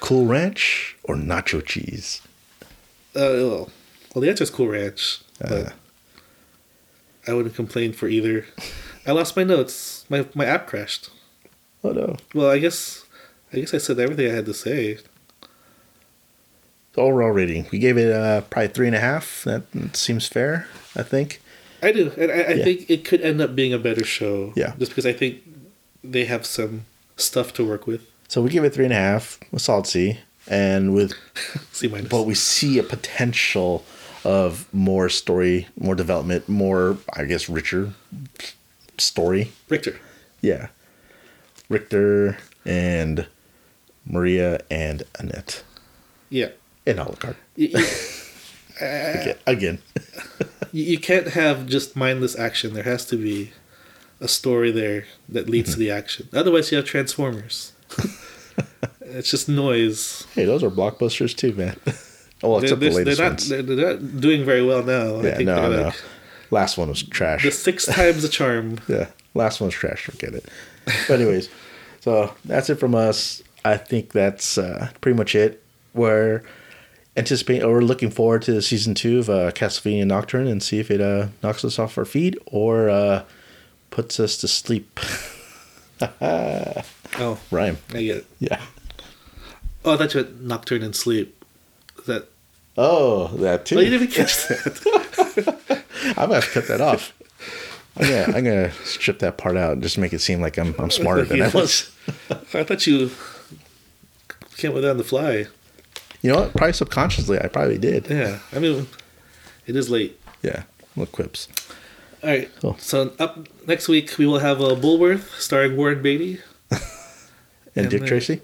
cool Ranch or nacho cheese? Uh, well, well, the answer is Cool Ranch, Uh, I wouldn't complain for either. I lost my notes. My my app crashed. oh no. Well, I guess I guess I said everything I had to say. Overall rating, we gave it uh, probably three and a half. That seems fair, I think. I do, and I, I Yeah. think it could end up being a better show. Yeah. just because I think they have some stuff to work with. So we give it three and a half, a solid C, and with C minus. but we see a potential of more story, more development, more I guess richer story. Richter. Yeah, Richter and Maria and Annette Yeah. and Alucard you, uh, again. you can't have just mindless action. There has to be a story there that leads to the action. Otherwise, you have Transformers. it's just noise. Hey, those are blockbusters too, man. Well, They're, except the they're, latest they're not, ones. they're, not doing very well now. I yeah, think no, no. like Last one was trash. the six times the charm. Yeah, last one's trash. Forget it. But anyways, so that's it from us. I think that's uh, pretty much it. We're anticipating, or we're looking forward to season two of uh, Castlevania Nocturne and see if it uh, knocks us off our feet or uh, puts us to sleep. Oh, Rhyme. I get it. Yeah. Oh, you meant Nocturne and Sleep. That? Oh, that too. Oh, you didn't even catch that. I'm gonna have to cut that off. I'm gonna, I'm gonna strip that part out and just make it seem like I'm I'm smarter than I was. I thought you came with that on the fly. You know what? Probably subconsciously, I probably did. Yeah, I mean, it is late. Yeah, little quips. All right. Cool. So up next week we will have uh, Bulworth starring Warren Beatty. And, And Dick then- Tracy?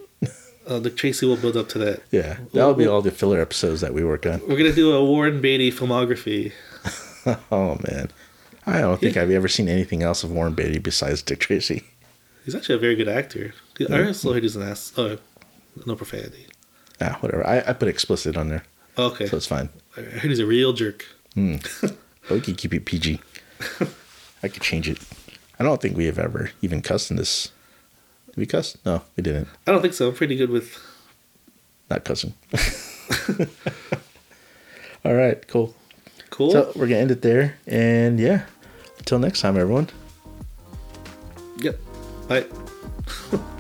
Uh, Dick Tracy will build up to that. Yeah. That'll be all the filler episodes that we work on. We're gonna do a Warren Beatty filmography. Oh, man. I don't think I've ever seen anything else of Warren Beatty besides Dick Tracy. He's actually a very good actor. I also heard he's an ass. Oh, no profanity. Ah, whatever. I, I put explicit on there, Okay. so it's fine. I heard he's a real jerk. But we can keep it PG. I could change it. I don't think we have ever even cussed in this. Did we cuss? No, we didn't. I don't think so. I'm pretty good with. Not cussing. All right, cool. Cool. So we're gonna end it there, and yeah, until next time, everyone. yep. Bye.